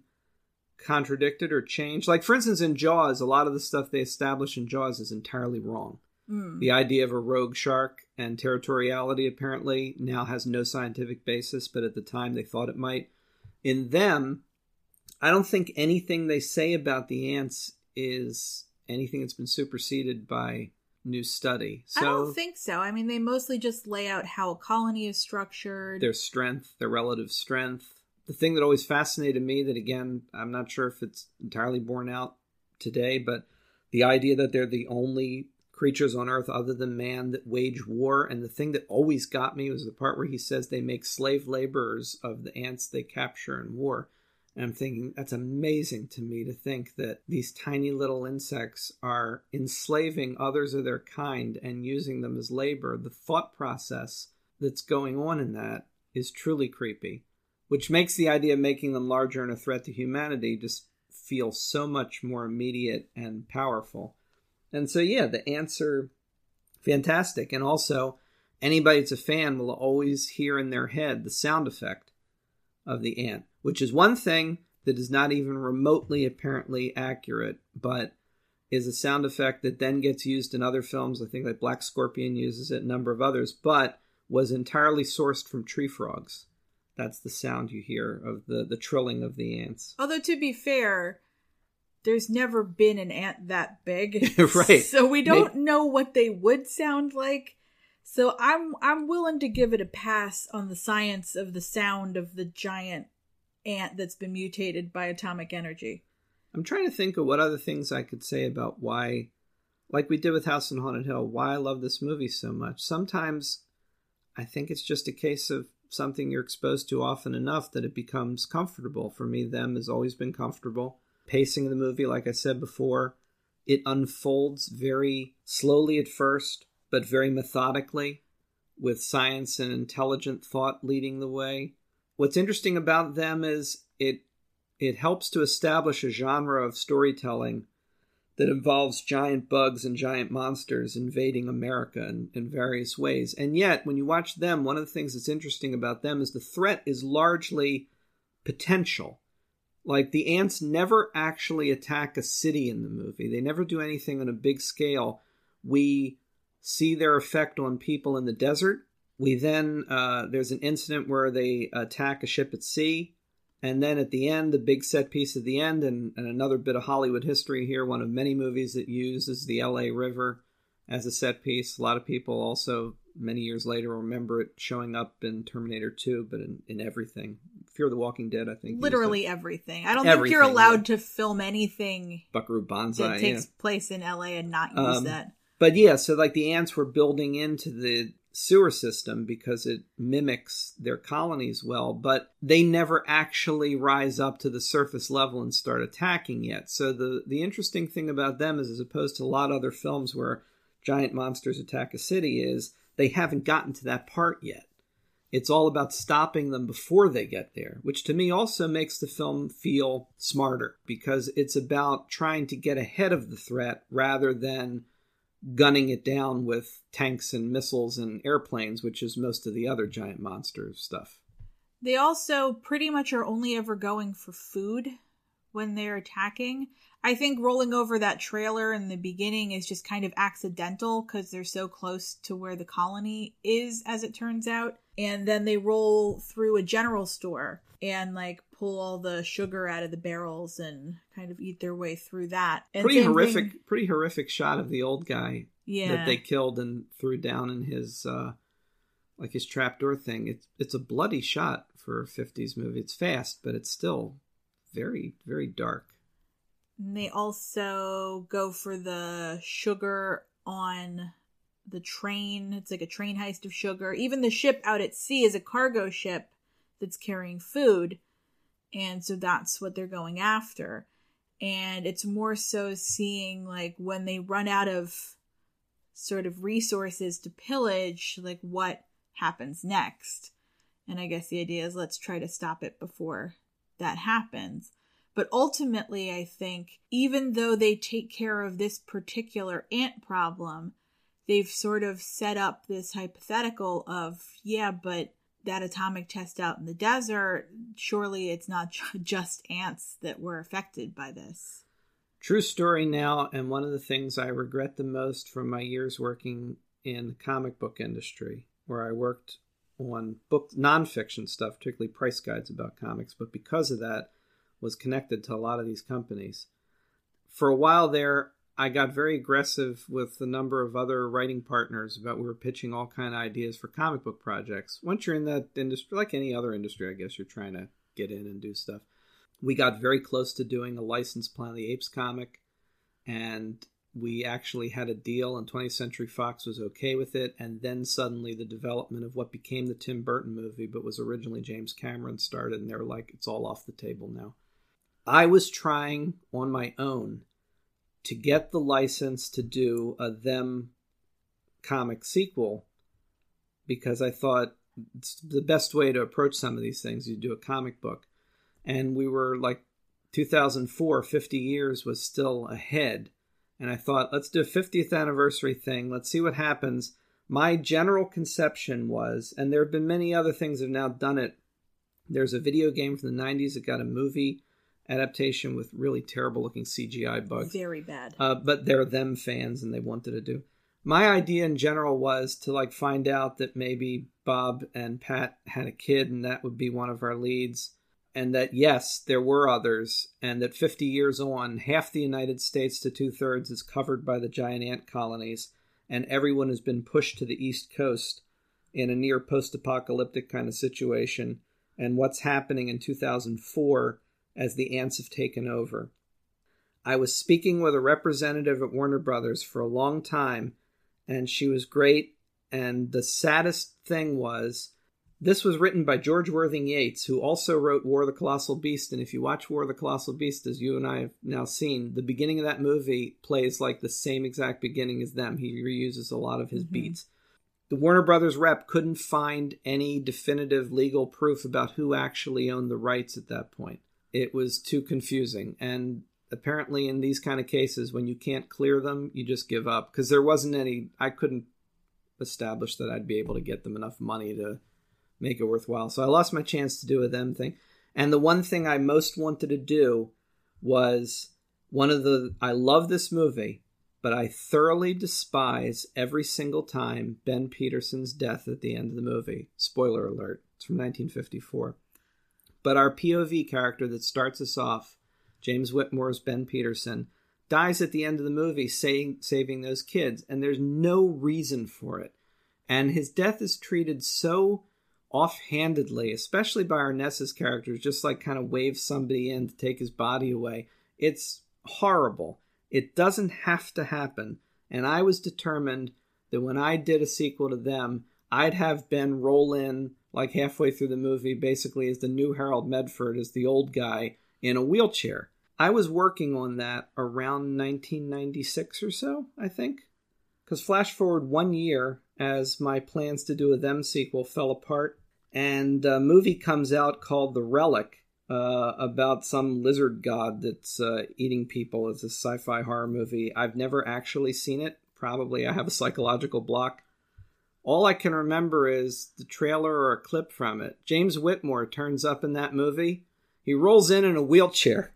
contradicted or changed. Like for instance in Jaws, a lot of the stuff they establish in Jaws is entirely wrong.
Mm.
The idea of a rogue shark and territoriality apparently now has no scientific basis, but at the time they thought it might. In them, I don't think anything they say about the ants is anything that's been superseded by new study. So
I don't think so. I mean, they mostly just lay out how a colony is structured.
their strength, their relative strength. The thing that always fascinated me, that again, I'm not sure if it's entirely borne out today, but the idea that they're the only creatures on Earth other than man that wage war. And the thing that always got me was the part where he says they make slave laborers of the ants they capture in war. And I'm thinking that's amazing to me to think that these tiny little insects are enslaving others of their kind and using them as labor. The thought process that's going on in that is truly creepy, which makes the idea of making them larger and a threat to humanity just feel so much more immediate and powerful. And so, yeah, the are fantastic. And also, anybody that's a fan will always hear in their head the sound effect of the ant, which is one thing that is not even remotely apparently accurate, but is a sound effect that then gets used in other films. I think like Black Scorpion uses it, a number of others, but was entirely sourced from tree frogs. That's the sound you hear of the, the trilling of the ants.
Although to be fair, there's never been an ant that big,
Right.
So we don't know what they would sound like. So I'm I'm willing to give it a pass on the science of the sound of the giant ant that's been mutated by atomic energy.
I'm trying to think of what other things I could say about why, like we did with House on Haunted Hill, why I love this movie so much. Sometimes I think it's just a case of something you're exposed to often enough that it becomes comfortable. For me, them has always been comfortable. Pacing the movie, like I said before, it unfolds very slowly at first, but very methodically, with science and intelligent thought leading the way. What's interesting about them is it it helps to establish a genre of storytelling that involves giant bugs and giant monsters invading America in, in various ways. And yet, when you watch them, one of the things that's interesting about them is the threat is largely potential. Like the ants never actually attack a city in the movie. They never do anything on a big scale. We see their effect on people in the desert. We then uh, there's an incident where they attack a ship at sea, and then at the end, the big set piece at the end, and, and another bit of Hollywood history here. One of many movies that uses the L.A. River as a set piece. A lot of people also many years later remember it showing up in Terminator 2, but in, in everything. Fear of the Walking Dead, I think.
Literally everything. I don't think you're
Everything,
allowed to film anything
Buckaroo Banzai.
that takes
yeah.
place in LA and not use
Um,
that.
But yeah, so like the ants were building into the sewer system because it mimics their colonies well, but they never actually rise up to the surface level and start attacking yet. So the the interesting thing about them is as opposed to a lot of other films where giant monsters attack a city is they haven't gotten to that part yet. It's all about stopping them before they get there, which to me also makes the film feel smarter because it's about trying to get ahead of the threat rather than gunning it down with tanks and missiles and airplanes, which is most of the other giant monster stuff.
They also pretty much are only ever going for food when they're attacking. I think rolling over that trailer in the beginning is just kind of accidental because they're so close to where the colony is, as it turns out. And then they roll through a general store and like pull all the sugar out of the barrels and kind of eat their way through that. And
pretty horrific,
thing-
pretty horrific shot of the old guy
Yeah.
that they killed and threw down in his uh, like his trapdoor thing. It's it's a bloody shot for a '50s movie. It's fast, but it's still very very dark.
And they also go for the sugar on the train. It's like a train heist of sugar. Even the ship out at sea is a cargo ship that's carrying food. And so that's what they're going after. And it's more so seeing like when they run out of sort of resources to pillage, like what happens next. And I guess the idea is let's try to stop it before that happens. But ultimately, I think even though they take care of this particular ant problem, they've sort of set up this hypothetical of, yeah, but that atomic test out in the desert, surely it's not just ants that were affected by this.
True story now, and one of the things I regret the most from my years working in the comic book industry, where I worked on book nonfiction stuff, particularly price guides about comics, but because of that, was connected to a lot of these companies. For a while there, I got very aggressive with a number of other writing partners about we were pitching all kind of ideas for comic book projects. Once you're in that industry, like any other industry, I guess you're trying to get in and do stuff. We got very close to doing a licensed Planet of the Apes comic, and we actually had a deal, and 20th Century Fox was okay with it. And then suddenly, the development of what became the Tim Burton movie, but was originally James Cameron, started, and they were like, it's all off the table now. I was trying on my own to get the license to do a them comic sequel because I thought it's the best way to approach some of these things. You do a comic book. And we were like 2004, 50 years was still ahead. And I thought, let's do a 50th anniversary thing. Let's see what happens. My general conception was, and there have been many other things that have now done it. There's a video game from the 90s that got a movie adaptation with really terrible looking CGI bugs.
Very bad.
Uh, but they're them fans and they wanted to do. My idea in general was to like find out that maybe Bob and Pat had a kid and that would be one of our leads. And that yes, there were others, and that 50 years on, half the United States to two thirds is covered by the giant ant colonies, and everyone has been pushed to the East Coast in a near post apocalyptic kind of situation. And what's happening in 2004 as the ants have taken over. I was speaking with a representative at Warner Brothers for a long time, and she was great. And the saddest thing was, this was written by George Worthing Yates, who also wrote War of the Colossal Beast. And if you watch War of the Colossal Beast, as you and I have now seen, the beginning of that movie plays like the same exact beginning as them. He reuses a lot of his mm-hmm. beats. The Warner Brothers rep couldn't find any definitive legal proof about who actually owned the rights at that point. It was too confusing. And apparently, in these kind of cases, when you can't clear them, you just give up. Because there wasn't any, I couldn't establish that I'd be able to get them enough money to make it worthwhile. So I lost my chance to do a them thing. And the one thing I most wanted to do was one of the, I love this movie, but I thoroughly despise every single time Ben Peterson's death at the end of the movie. Spoiler alert, it's from 1954. But our POV character that starts us off, James Whitmore's Ben Peterson, dies at the end of the movie saying, saving those kids, and there's no reason for it. And his death is treated so offhandedly, especially by Arness's characters, just like kind of waves somebody in to take his body away. It's horrible. It doesn't have to happen. And I was determined that when I did a sequel to them, I'd have Ben roll in like halfway through the movie, basically as the new Harold Medford, as the old guy in a wheelchair. I was working on that around 1996 or so, I think. Because flash forward one year as my plans to do a them sequel fell apart, and a movie comes out called The Relic uh, about some lizard god that's uh, eating people. It's a sci-fi horror movie. I've never actually seen it. Probably I have a psychological block. All I can remember is the trailer or a clip from it. James Whitmore turns up in that movie. He rolls in in a wheelchair.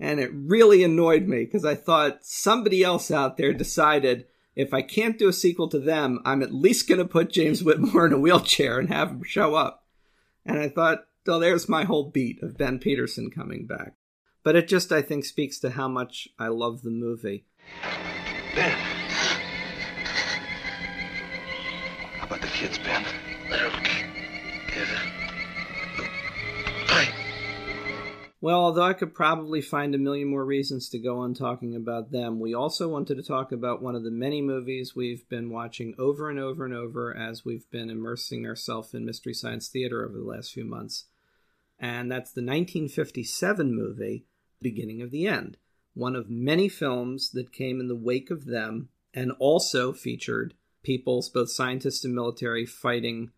And it really annoyed me because I thought somebody else out there decided if I can't do a sequel to them, I'm at least going to put James Whitmore in a wheelchair and have him show up. And I thought, oh, there's my whole beat of Ben Peterson coming back. But it just, I think, speaks to how much I love the movie.
Ben.
Well, although I could probably find a million more reasons to go on talking about them, we also wanted to talk about one of the many movies we've been watching over and over and over as we've been immersing ourselves in Mystery Science Theater over the last few months. And that's the 1957 movie, The Beginning of the End, one of many films that came in the wake of them and also featured peoples, both scientists and military, fighting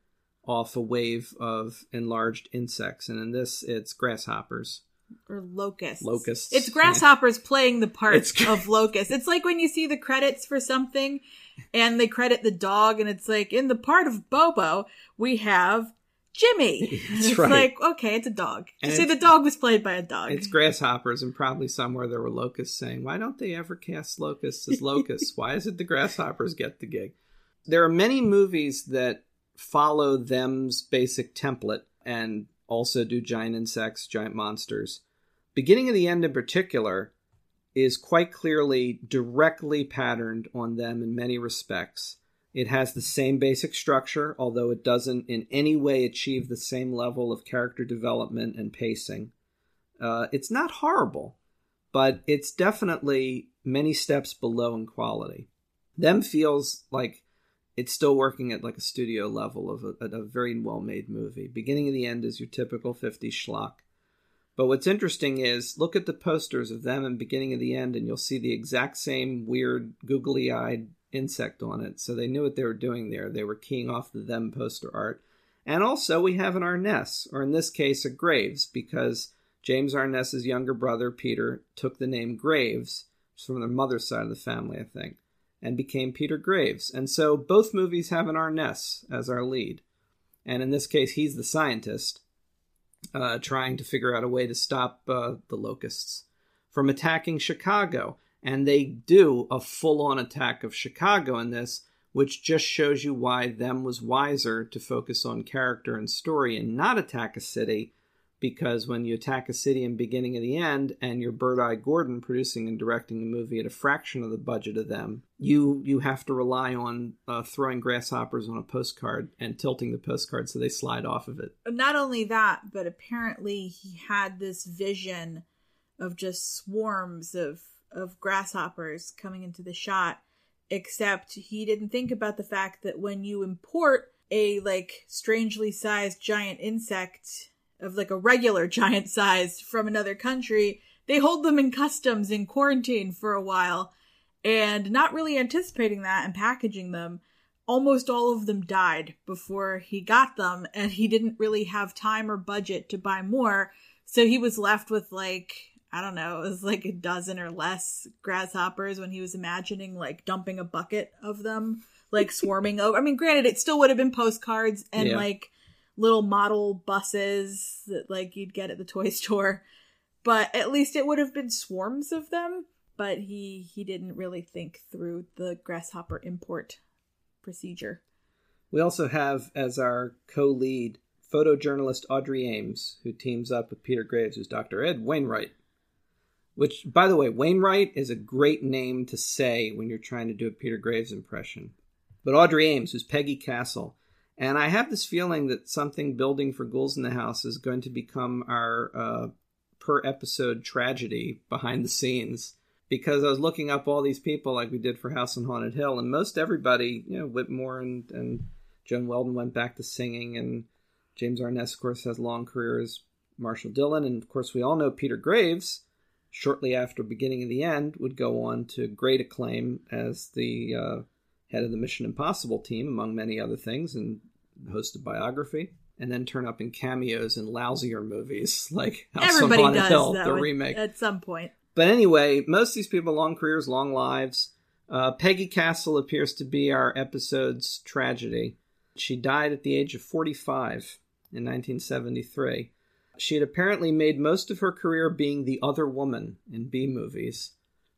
off a wave of enlarged insects. And in this, it's grasshoppers
or locusts.
Locusts.
It's grasshoppers yeah. playing the part
It's-
of locusts. It's like when you see the credits for something and they credit the dog and it's like in the part of Bobo we have Jimmy.
That's
it's
right.
like, okay, it's a dog.
And
Just say the dog was played by a dog.
It's grasshoppers, and probably somewhere there were locusts saying, Why don't they ever cast locusts as locusts? Why is it the grasshoppers get the gig? There are many movies that follow them's basic template and also do giant insects, giant monsters. Beginning of the End, in particular, is quite clearly directly patterned on them in many respects. It has the same basic structure, although it doesn't in any way achieve the same level of character development and pacing. Uh, it's not horrible, but it's definitely many steps below in quality. Them feels like it's still working at like a studio level of a, a very well made movie. Beginning and the end is your typical 50s schlock. But what's interesting is look at the posters of them in beginning of the end, and you'll see the exact same weird, googly eyed insect on it. So they knew what they were doing there. They were keying off the them poster art. And also, we have an Arness, or in this case, a Graves, because James Arness's younger brother, Peter, took the name Graves, from their mother's side of the family, I think, and became Peter Graves. And so both movies have an Arness as our lead. And in this case, he's the scientist uh, trying to figure out a way to stop uh, the locusts from attacking Chicago. And they do a full on attack of Chicago in this, which just shows you why them was wiser to focus on character and story and not attack a city. Because when you attack a city in beginning of the end, and you're Bert I. Gordon producing and directing a movie at a fraction of the budget of them, you you have to rely on uh, throwing grasshoppers on a postcard and tilting the postcard so they slide off of it.
Not only that, but apparently he had this vision of just swarms of of grasshoppers coming into the shot except he didn't think about the fact that when you import a like strangely sized giant insect of like a regular giant size from another country they hold them in customs in quarantine for a while and not really anticipating that and packaging them almost all of them died before he got them and he didn't really have time or budget to buy more so he was left with like I don't know, it was like a dozen or less grasshoppers when he was imagining like dumping a bucket of them, like swarming over. I mean, granted, it still would have been postcards and
Yeah.
like little model buses that like you'd get at the toy store, but at least it would have been swarms of them. But he he didn't really think through the grasshopper import procedure.
We also have as our co lead photojournalist Audrey Ames, who teams up with Peter Graves, who's Dr. Ed Wainwright. Which, by the way, Wainwright is a great name to say when you're trying to do a Peter Graves impression. But Audrey Ames, who's Peggy Castle. And I have this feeling that something building for Ghouls in the House is going to become our uh, per episode tragedy behind the scenes. Because I was looking up all these people like we did for House on Haunted Hill, and most everybody, you know, Whitmore and, and Joan Weldon went back to singing, and James Arness, of course, has long career as Marshall Dillon, and of course, we all know Peter Graves, shortly after Beginning of the End, would go on to great acclaim as the uh, head of the Mission Impossible team, among many other things, and host a biography, and then turn up in cameos in lousier movies like House
Everybody
on
does
Hill,
though
the
at-
remake.
at some point.
But anyway, most of these people have long careers, long lives. Uh, Peggy Castle appears to be our episode's tragedy. She died at the age of 45 in 1973. She had apparently made most of her career being the other woman in B movies.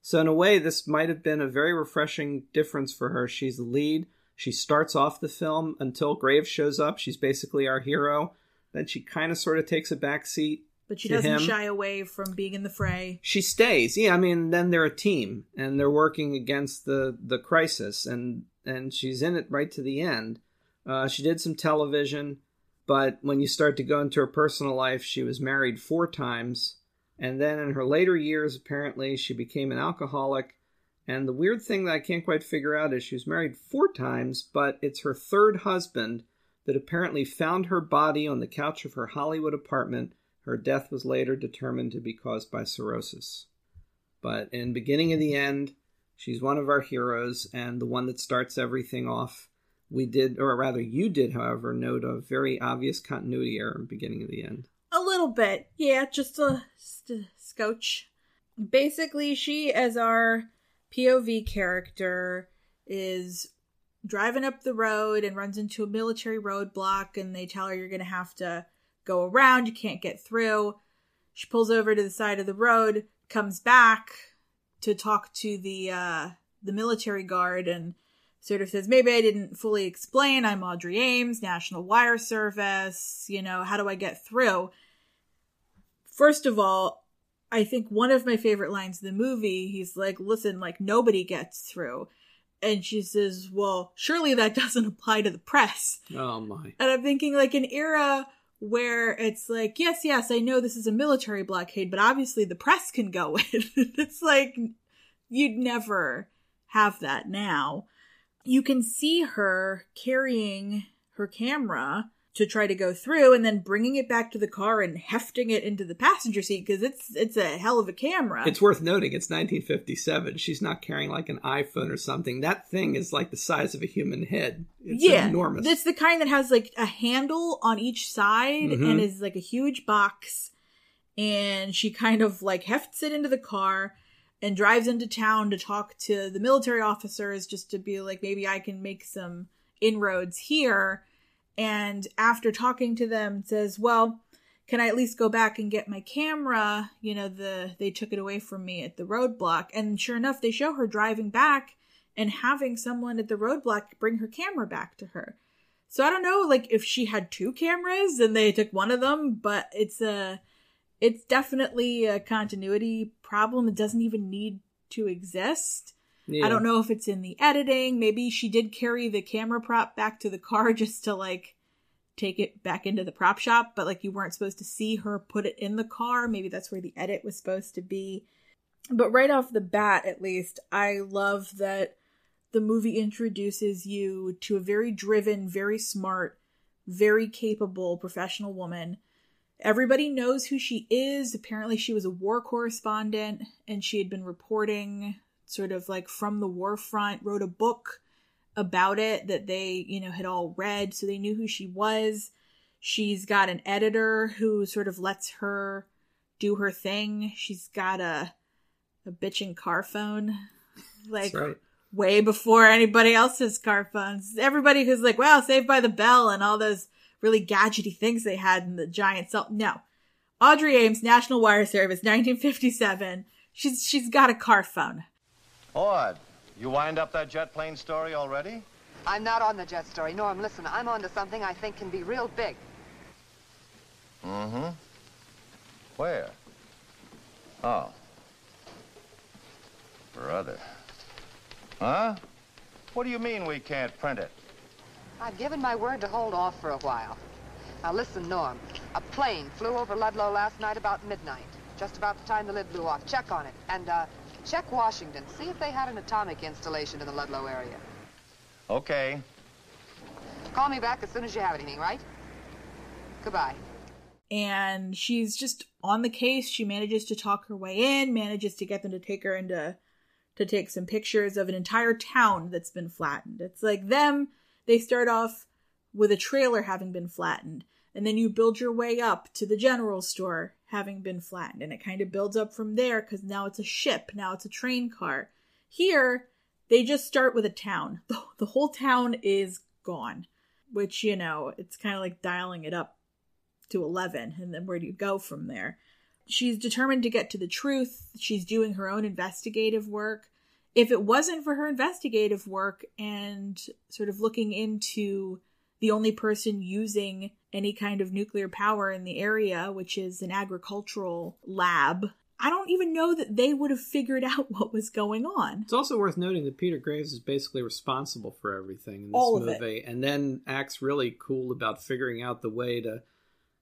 So, in a way, this might have been a very refreshing difference for her. She's the lead. She starts off the film until Graves shows up. She's basically our hero. Then she kind of sort of takes a back seat.
But she doesn't
him.
shy away from being in the fray.
She stays. Yeah, I mean, then they're a team and they're working against the the crisis, and and she's in it right to the end. Uh, she did some television, but when you start to go into her personal life, she was married four times, and then in her later years, apparently, she became an alcoholic. And the weird thing that I can't quite figure out is she was married four times, but it's her third husband that apparently found her body on the couch of her Hollywood apartment. Her death was later determined to be caused by cirrhosis. But in beginning of the end, she's one of our heroes and the one that starts everything off. We did, or rather, you did, however, note a very obvious continuity error in beginning of the end.
Little bit. Yeah, just a, a scotch. Basically, she, as our POV character, is driving up the road and runs into a military roadblock, and they tell her you're going to have to go around, you can't get through. She pulls over to the side of the road, comes back to talk to the uh, the military guard, and sort of says, maybe I didn't fully explain. I'm Audrey Ames, National Wire Service. You know, how do I get through? First of all, I think one of my favorite lines in the movie, he's like, listen, like nobody gets through. And she says, well, surely that doesn't apply to the press.
Oh my.
And I'm thinking like an era where it's like, yes, yes, I know this is a military blockade, but obviously the press can go in. it's like you'd never have that now. You can see her carrying her camera to try to go through and then bringing it back to the car and hefting it into the passenger seat because it's it's a hell of a camera.
It's worth noting it's 1957. She's not carrying like an iPhone or something. That thing is like the size of a human head. It's
yeah,
enormous.
It's the kind that has like a handle on each side
Mhm.
and is like a huge box. And she kind of like hefts it into the car and drives into town to talk to the military officers just to be like, maybe I can make some inroads here. And after talking to them, says, well, can I at least go back and get my camera? You know, the they took it away from me at the roadblock. And sure enough, they show her driving back and having someone at the roadblock bring her camera back to her. So I don't know, like if she had two cameras and they took one of them, but it's a, it's definitely a continuity problem. It doesn't even need to exist.
Yeah.
I don't know if it's in the editing. Maybe she did carry the camera prop back to the car just to like take it back into the prop shop, but like you weren't supposed to see her put it in the car. Maybe that's where the edit was supposed to be. But right off the bat, at least, I love that the movie introduces you to a very driven, very smart, very capable professional woman. Everybody knows who she is. Apparently, she was a war correspondent and she had been reporting sort of like from the war front, wrote a book about it that they, you know, had all read, so they knew who she was. She's got an editor who sort of lets her do her thing. She's got a a bitching car phone. Like
right.
way before anybody else's car phones. Everybody who's like, wow, Saved by the Bell and all those really gadgety things they had in the giant cell. No. Audrey Ames, National Wire Service, 1957. She's she's got a car phone.
Ord, you wind up that jet plane story already?
I'm not on the jet story. Norm, listen, I'm on to something I think can be real big.
Mm-hmm. Where? Oh. Brother. Huh? What do you mean we can't print it?
I've given my word to hold off for a while. Now listen, Norm. A plane flew over Ludlow last night about midnight. Just about the time the lid blew off. Check on it. And, uh, check Washington. See if they had an atomic installation in the Ludlow area.
Okay.
Call me back as soon as you have anything, right? Goodbye.
and she's just on the case. She manages to talk her way in, manages to get them to take her into to take some pictures of an entire town that's been flattened. It's like them, they start off with a trailer having been flattened. And then you build your way up to the general store having been flattened. And it kind of builds up from there because now it's a ship, now it's a train car. Here, they just start with a town. The, the whole town is gone, which, you know, it's kind of like dialing it up to 11. And then where do you go from there? She's determined to get to the truth. She's doing her own investigative work. If it wasn't for her investigative work and sort of looking into the only person using any kind of nuclear power in the area, which is an agricultural lab, I don't even know that they would have figured out what was going on.
It's also worth noting that Peter Graves is basically responsible for everything in this
All
movie, and then acts really cool about figuring out the way to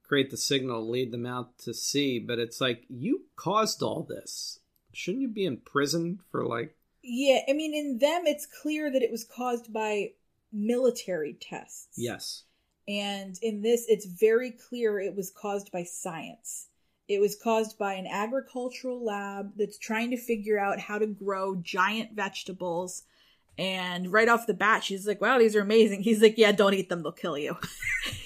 create the signal, lead them out to sea. But it's like you caused all this. Shouldn't you be in prison for like?
Yeah, I mean, in them, it's clear that it was caused by military tests.
Yes.
And in this, it's very clear it was caused by science. It was caused by an agricultural lab that's trying to figure out how to grow giant vegetables. And right off the bat, she's like, wow, these are amazing. He's like, yeah, don't eat them, they'll kill you.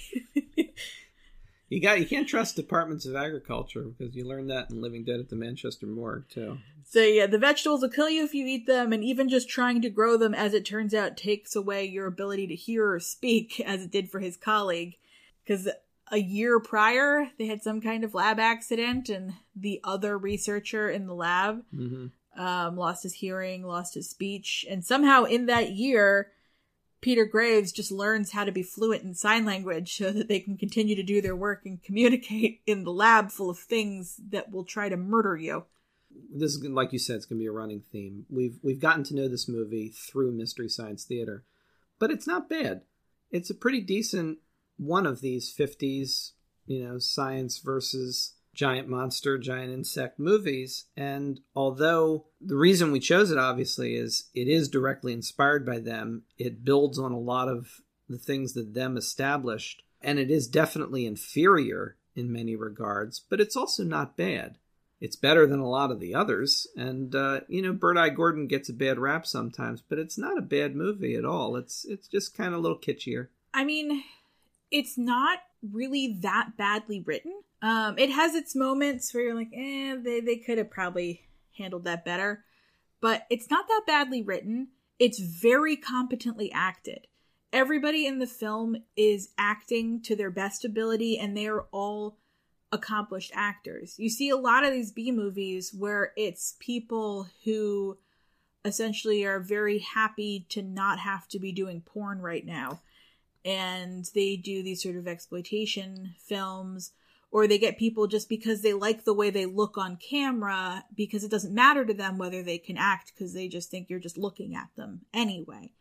You got you can't trust departments of agriculture because you learned that in Living Dead at the Manchester Morgue too.
So yeah, the vegetables will kill you if you eat them, and even just trying to grow them, as it turns out, takes away your ability to hear or speak, as it did for his colleague. Because a year prior, they had some kind of lab accident, and the other researcher in the lab
Mm-hmm.
um, lost his hearing, lost his speech, and somehow in that year, Peter Graves just learns how to be fluent in sign language so that they can continue to do their work and communicate in the lab full of things that will try to murder you.
This is like you said, it's going to be a running theme. We've we've gotten to know this movie through Mystery Science Theater, but it's not bad. It's a pretty decent one of these '50s, you know, science versus giant monster, giant insect movies. And although the reason we chose it obviously is it is directly inspired by them, it builds on a lot of the things that them established, and it is definitely inferior in many regards, but it's also not bad. It's better than a lot of the others, and uh, you know, Bert I. Gordon gets a bad rap sometimes, but it's not a bad movie at all. It's it's just kind of a little kitschier.
I mean, it's not really that badly written. Um, it has its moments where you're like, eh, they, they could have probably handled that better. But it's not that badly written. It's very competently acted. Everybody in the film is acting to their best ability, and they are all accomplished actors. You see a lot of these B movies where it's people who essentially are very happy to not have to be doing porn right now. And they do these sort of exploitation films, or they get people just because they like the way they look on camera because it doesn't matter to them whether they can act because they just think you're just looking at them anyway.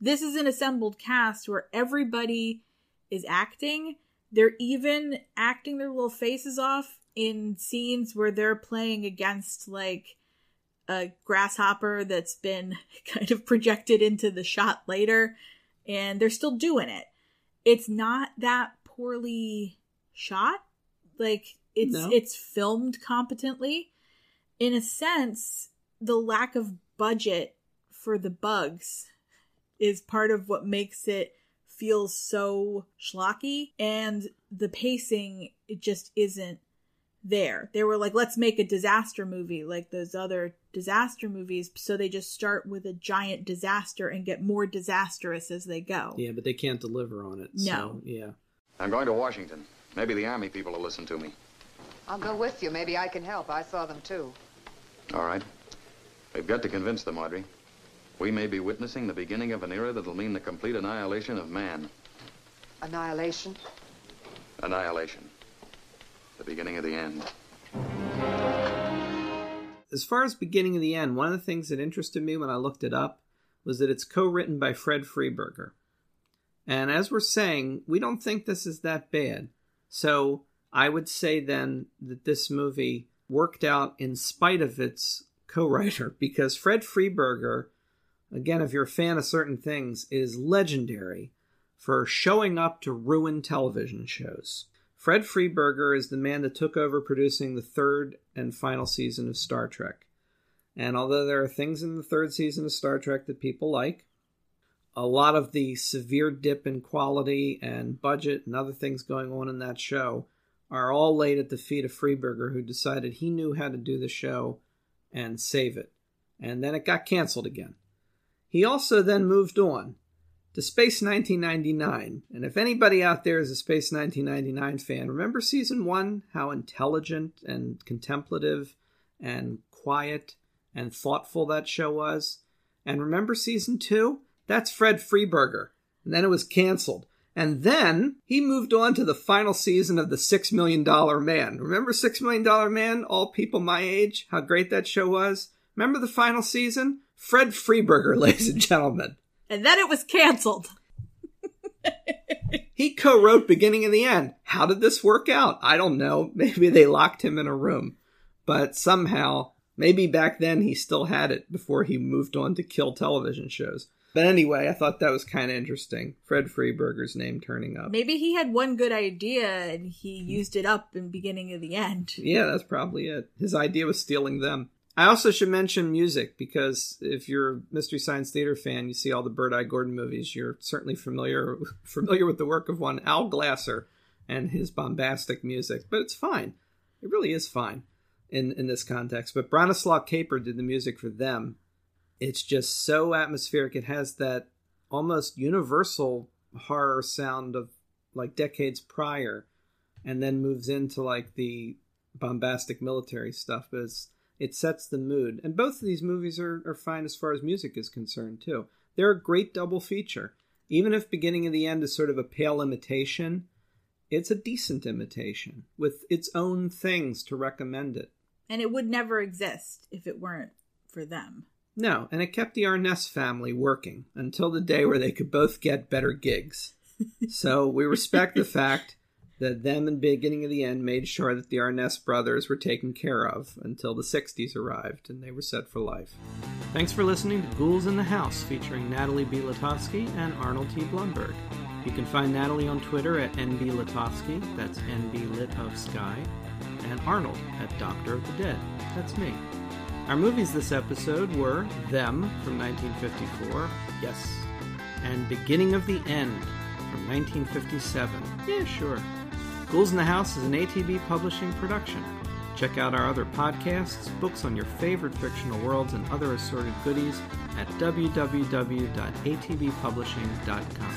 This is an assembled cast where everybody is acting. They're even acting their little faces off in scenes where they're playing against like a grasshopper that's been kind of projected into the shot later and they're still doing it. It's not that poorly shot. Like it's
No.
it's filmed competently. In a sense, the lack of budget for the bugs is part of what makes it feel so schlocky and the pacing it just isn't there. They were like, let's make a disaster movie like those other disaster movies. So they just start with a giant disaster and get more disastrous as they go.
Yeah, but they can't deliver on it.
No.
So, yeah.
I'm going to Washington. Maybe the Army people will listen to me.
I'll go with you. Maybe I can help. I saw them too.
All right. We've got to convince them, Audrey. We may be witnessing the beginning of an era that'll mean the complete annihilation of man.
Annihilation?
Annihilation. The beginning of the end.
As far as beginning of the end, one of the things that interested me when I looked it up was that it's co-written by Fred Freiberger. And as we're saying, we don't think this is that bad. So I would say then that this movie worked out in spite of its co-writer because Fred Freiberger, again, if you're a fan of certain things, is legendary for showing up to ruin television shows. Fred Freiberger is the man that took over producing the third and final season of Star Trek. And although there are things in the third season of Star Trek that people like, a lot of the severe dip in quality and budget and other things going on in that show are all laid at the feet of Freiberger, who decided he knew how to do the show and save it. And then it got canceled again. He also then moved on to Space 1999. And if anybody out there is a Space 1999 fan, remember season one? How intelligent and contemplative and quiet and thoughtful that show was? And remember season two? That's Fred Freiberger. And then it was canceled. And then he moved on to the final season of The Six Million Dollar Man. Remember Six Million Dollar Man? All people my age? How great that show was? Remember the final season? Fred Freiberger, ladies and gentlemen.
And then it was canceled.
he co wrote Beginning and the End. How did this work out? I don't know. Maybe they locked him in a room. But somehow, maybe back then he still had it before he moved on to kill television shows. But anyway, I thought that was kind of interesting. Fred Freiberger's name turning up.
Maybe he had one good idea and he used it up in beginning of the end.
Yeah, that's probably it. His idea was stealing them. I also should mention music because if you're a Mystery Science Theater fan, you see all the Bert I. Gordon movies. You're certainly familiar familiar with the work of one Al Glasser and his bombastic music. But it's fine. It really is fine in in this context. But Bronislaw Kaper did the music for them. It's just so atmospheric. It has that almost universal horror sound of like decades prior, and then moves into like the bombastic military stuff. But it's it sets the mood. And both of these movies are, are fine as far as music is concerned, too. They're a great double feature. Even if Beginning of the End is sort of a pale imitation, it's a decent imitation with its own things to recommend it.
And it would never exist if it weren't for them.
No, and it kept the Arness family working until the day where they could both get better gigs. so we respect the fact that them and beginning of the end made sure that the Arness brothers were taken care of until the 60s arrived and they were set for life. Thanks for listening to Ghouls in the House featuring Natalie B. Latosky and Arnold T. Blumberg. You can find Natalie on Twitter at NB Latosky, that's NB Lit of Sky, and Arnold at Doctor of the Dead, that's me. Our movies this episode were Them from 1954, yes, and Beginning of the End from 1957, yeah, sure. Ghouls in the House is an ATB publishing production. Check out our other podcasts, books on your favorite fictional worlds, and other assorted goodies at www.atbpublishing.com.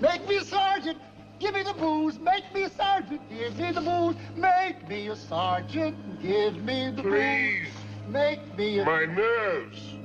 Make me a sergeant! Give me the booze! Make me a sergeant! Give me the booze! Make me a sergeant! Give me the booze!
Please.
booze! Make me a...
My nerves.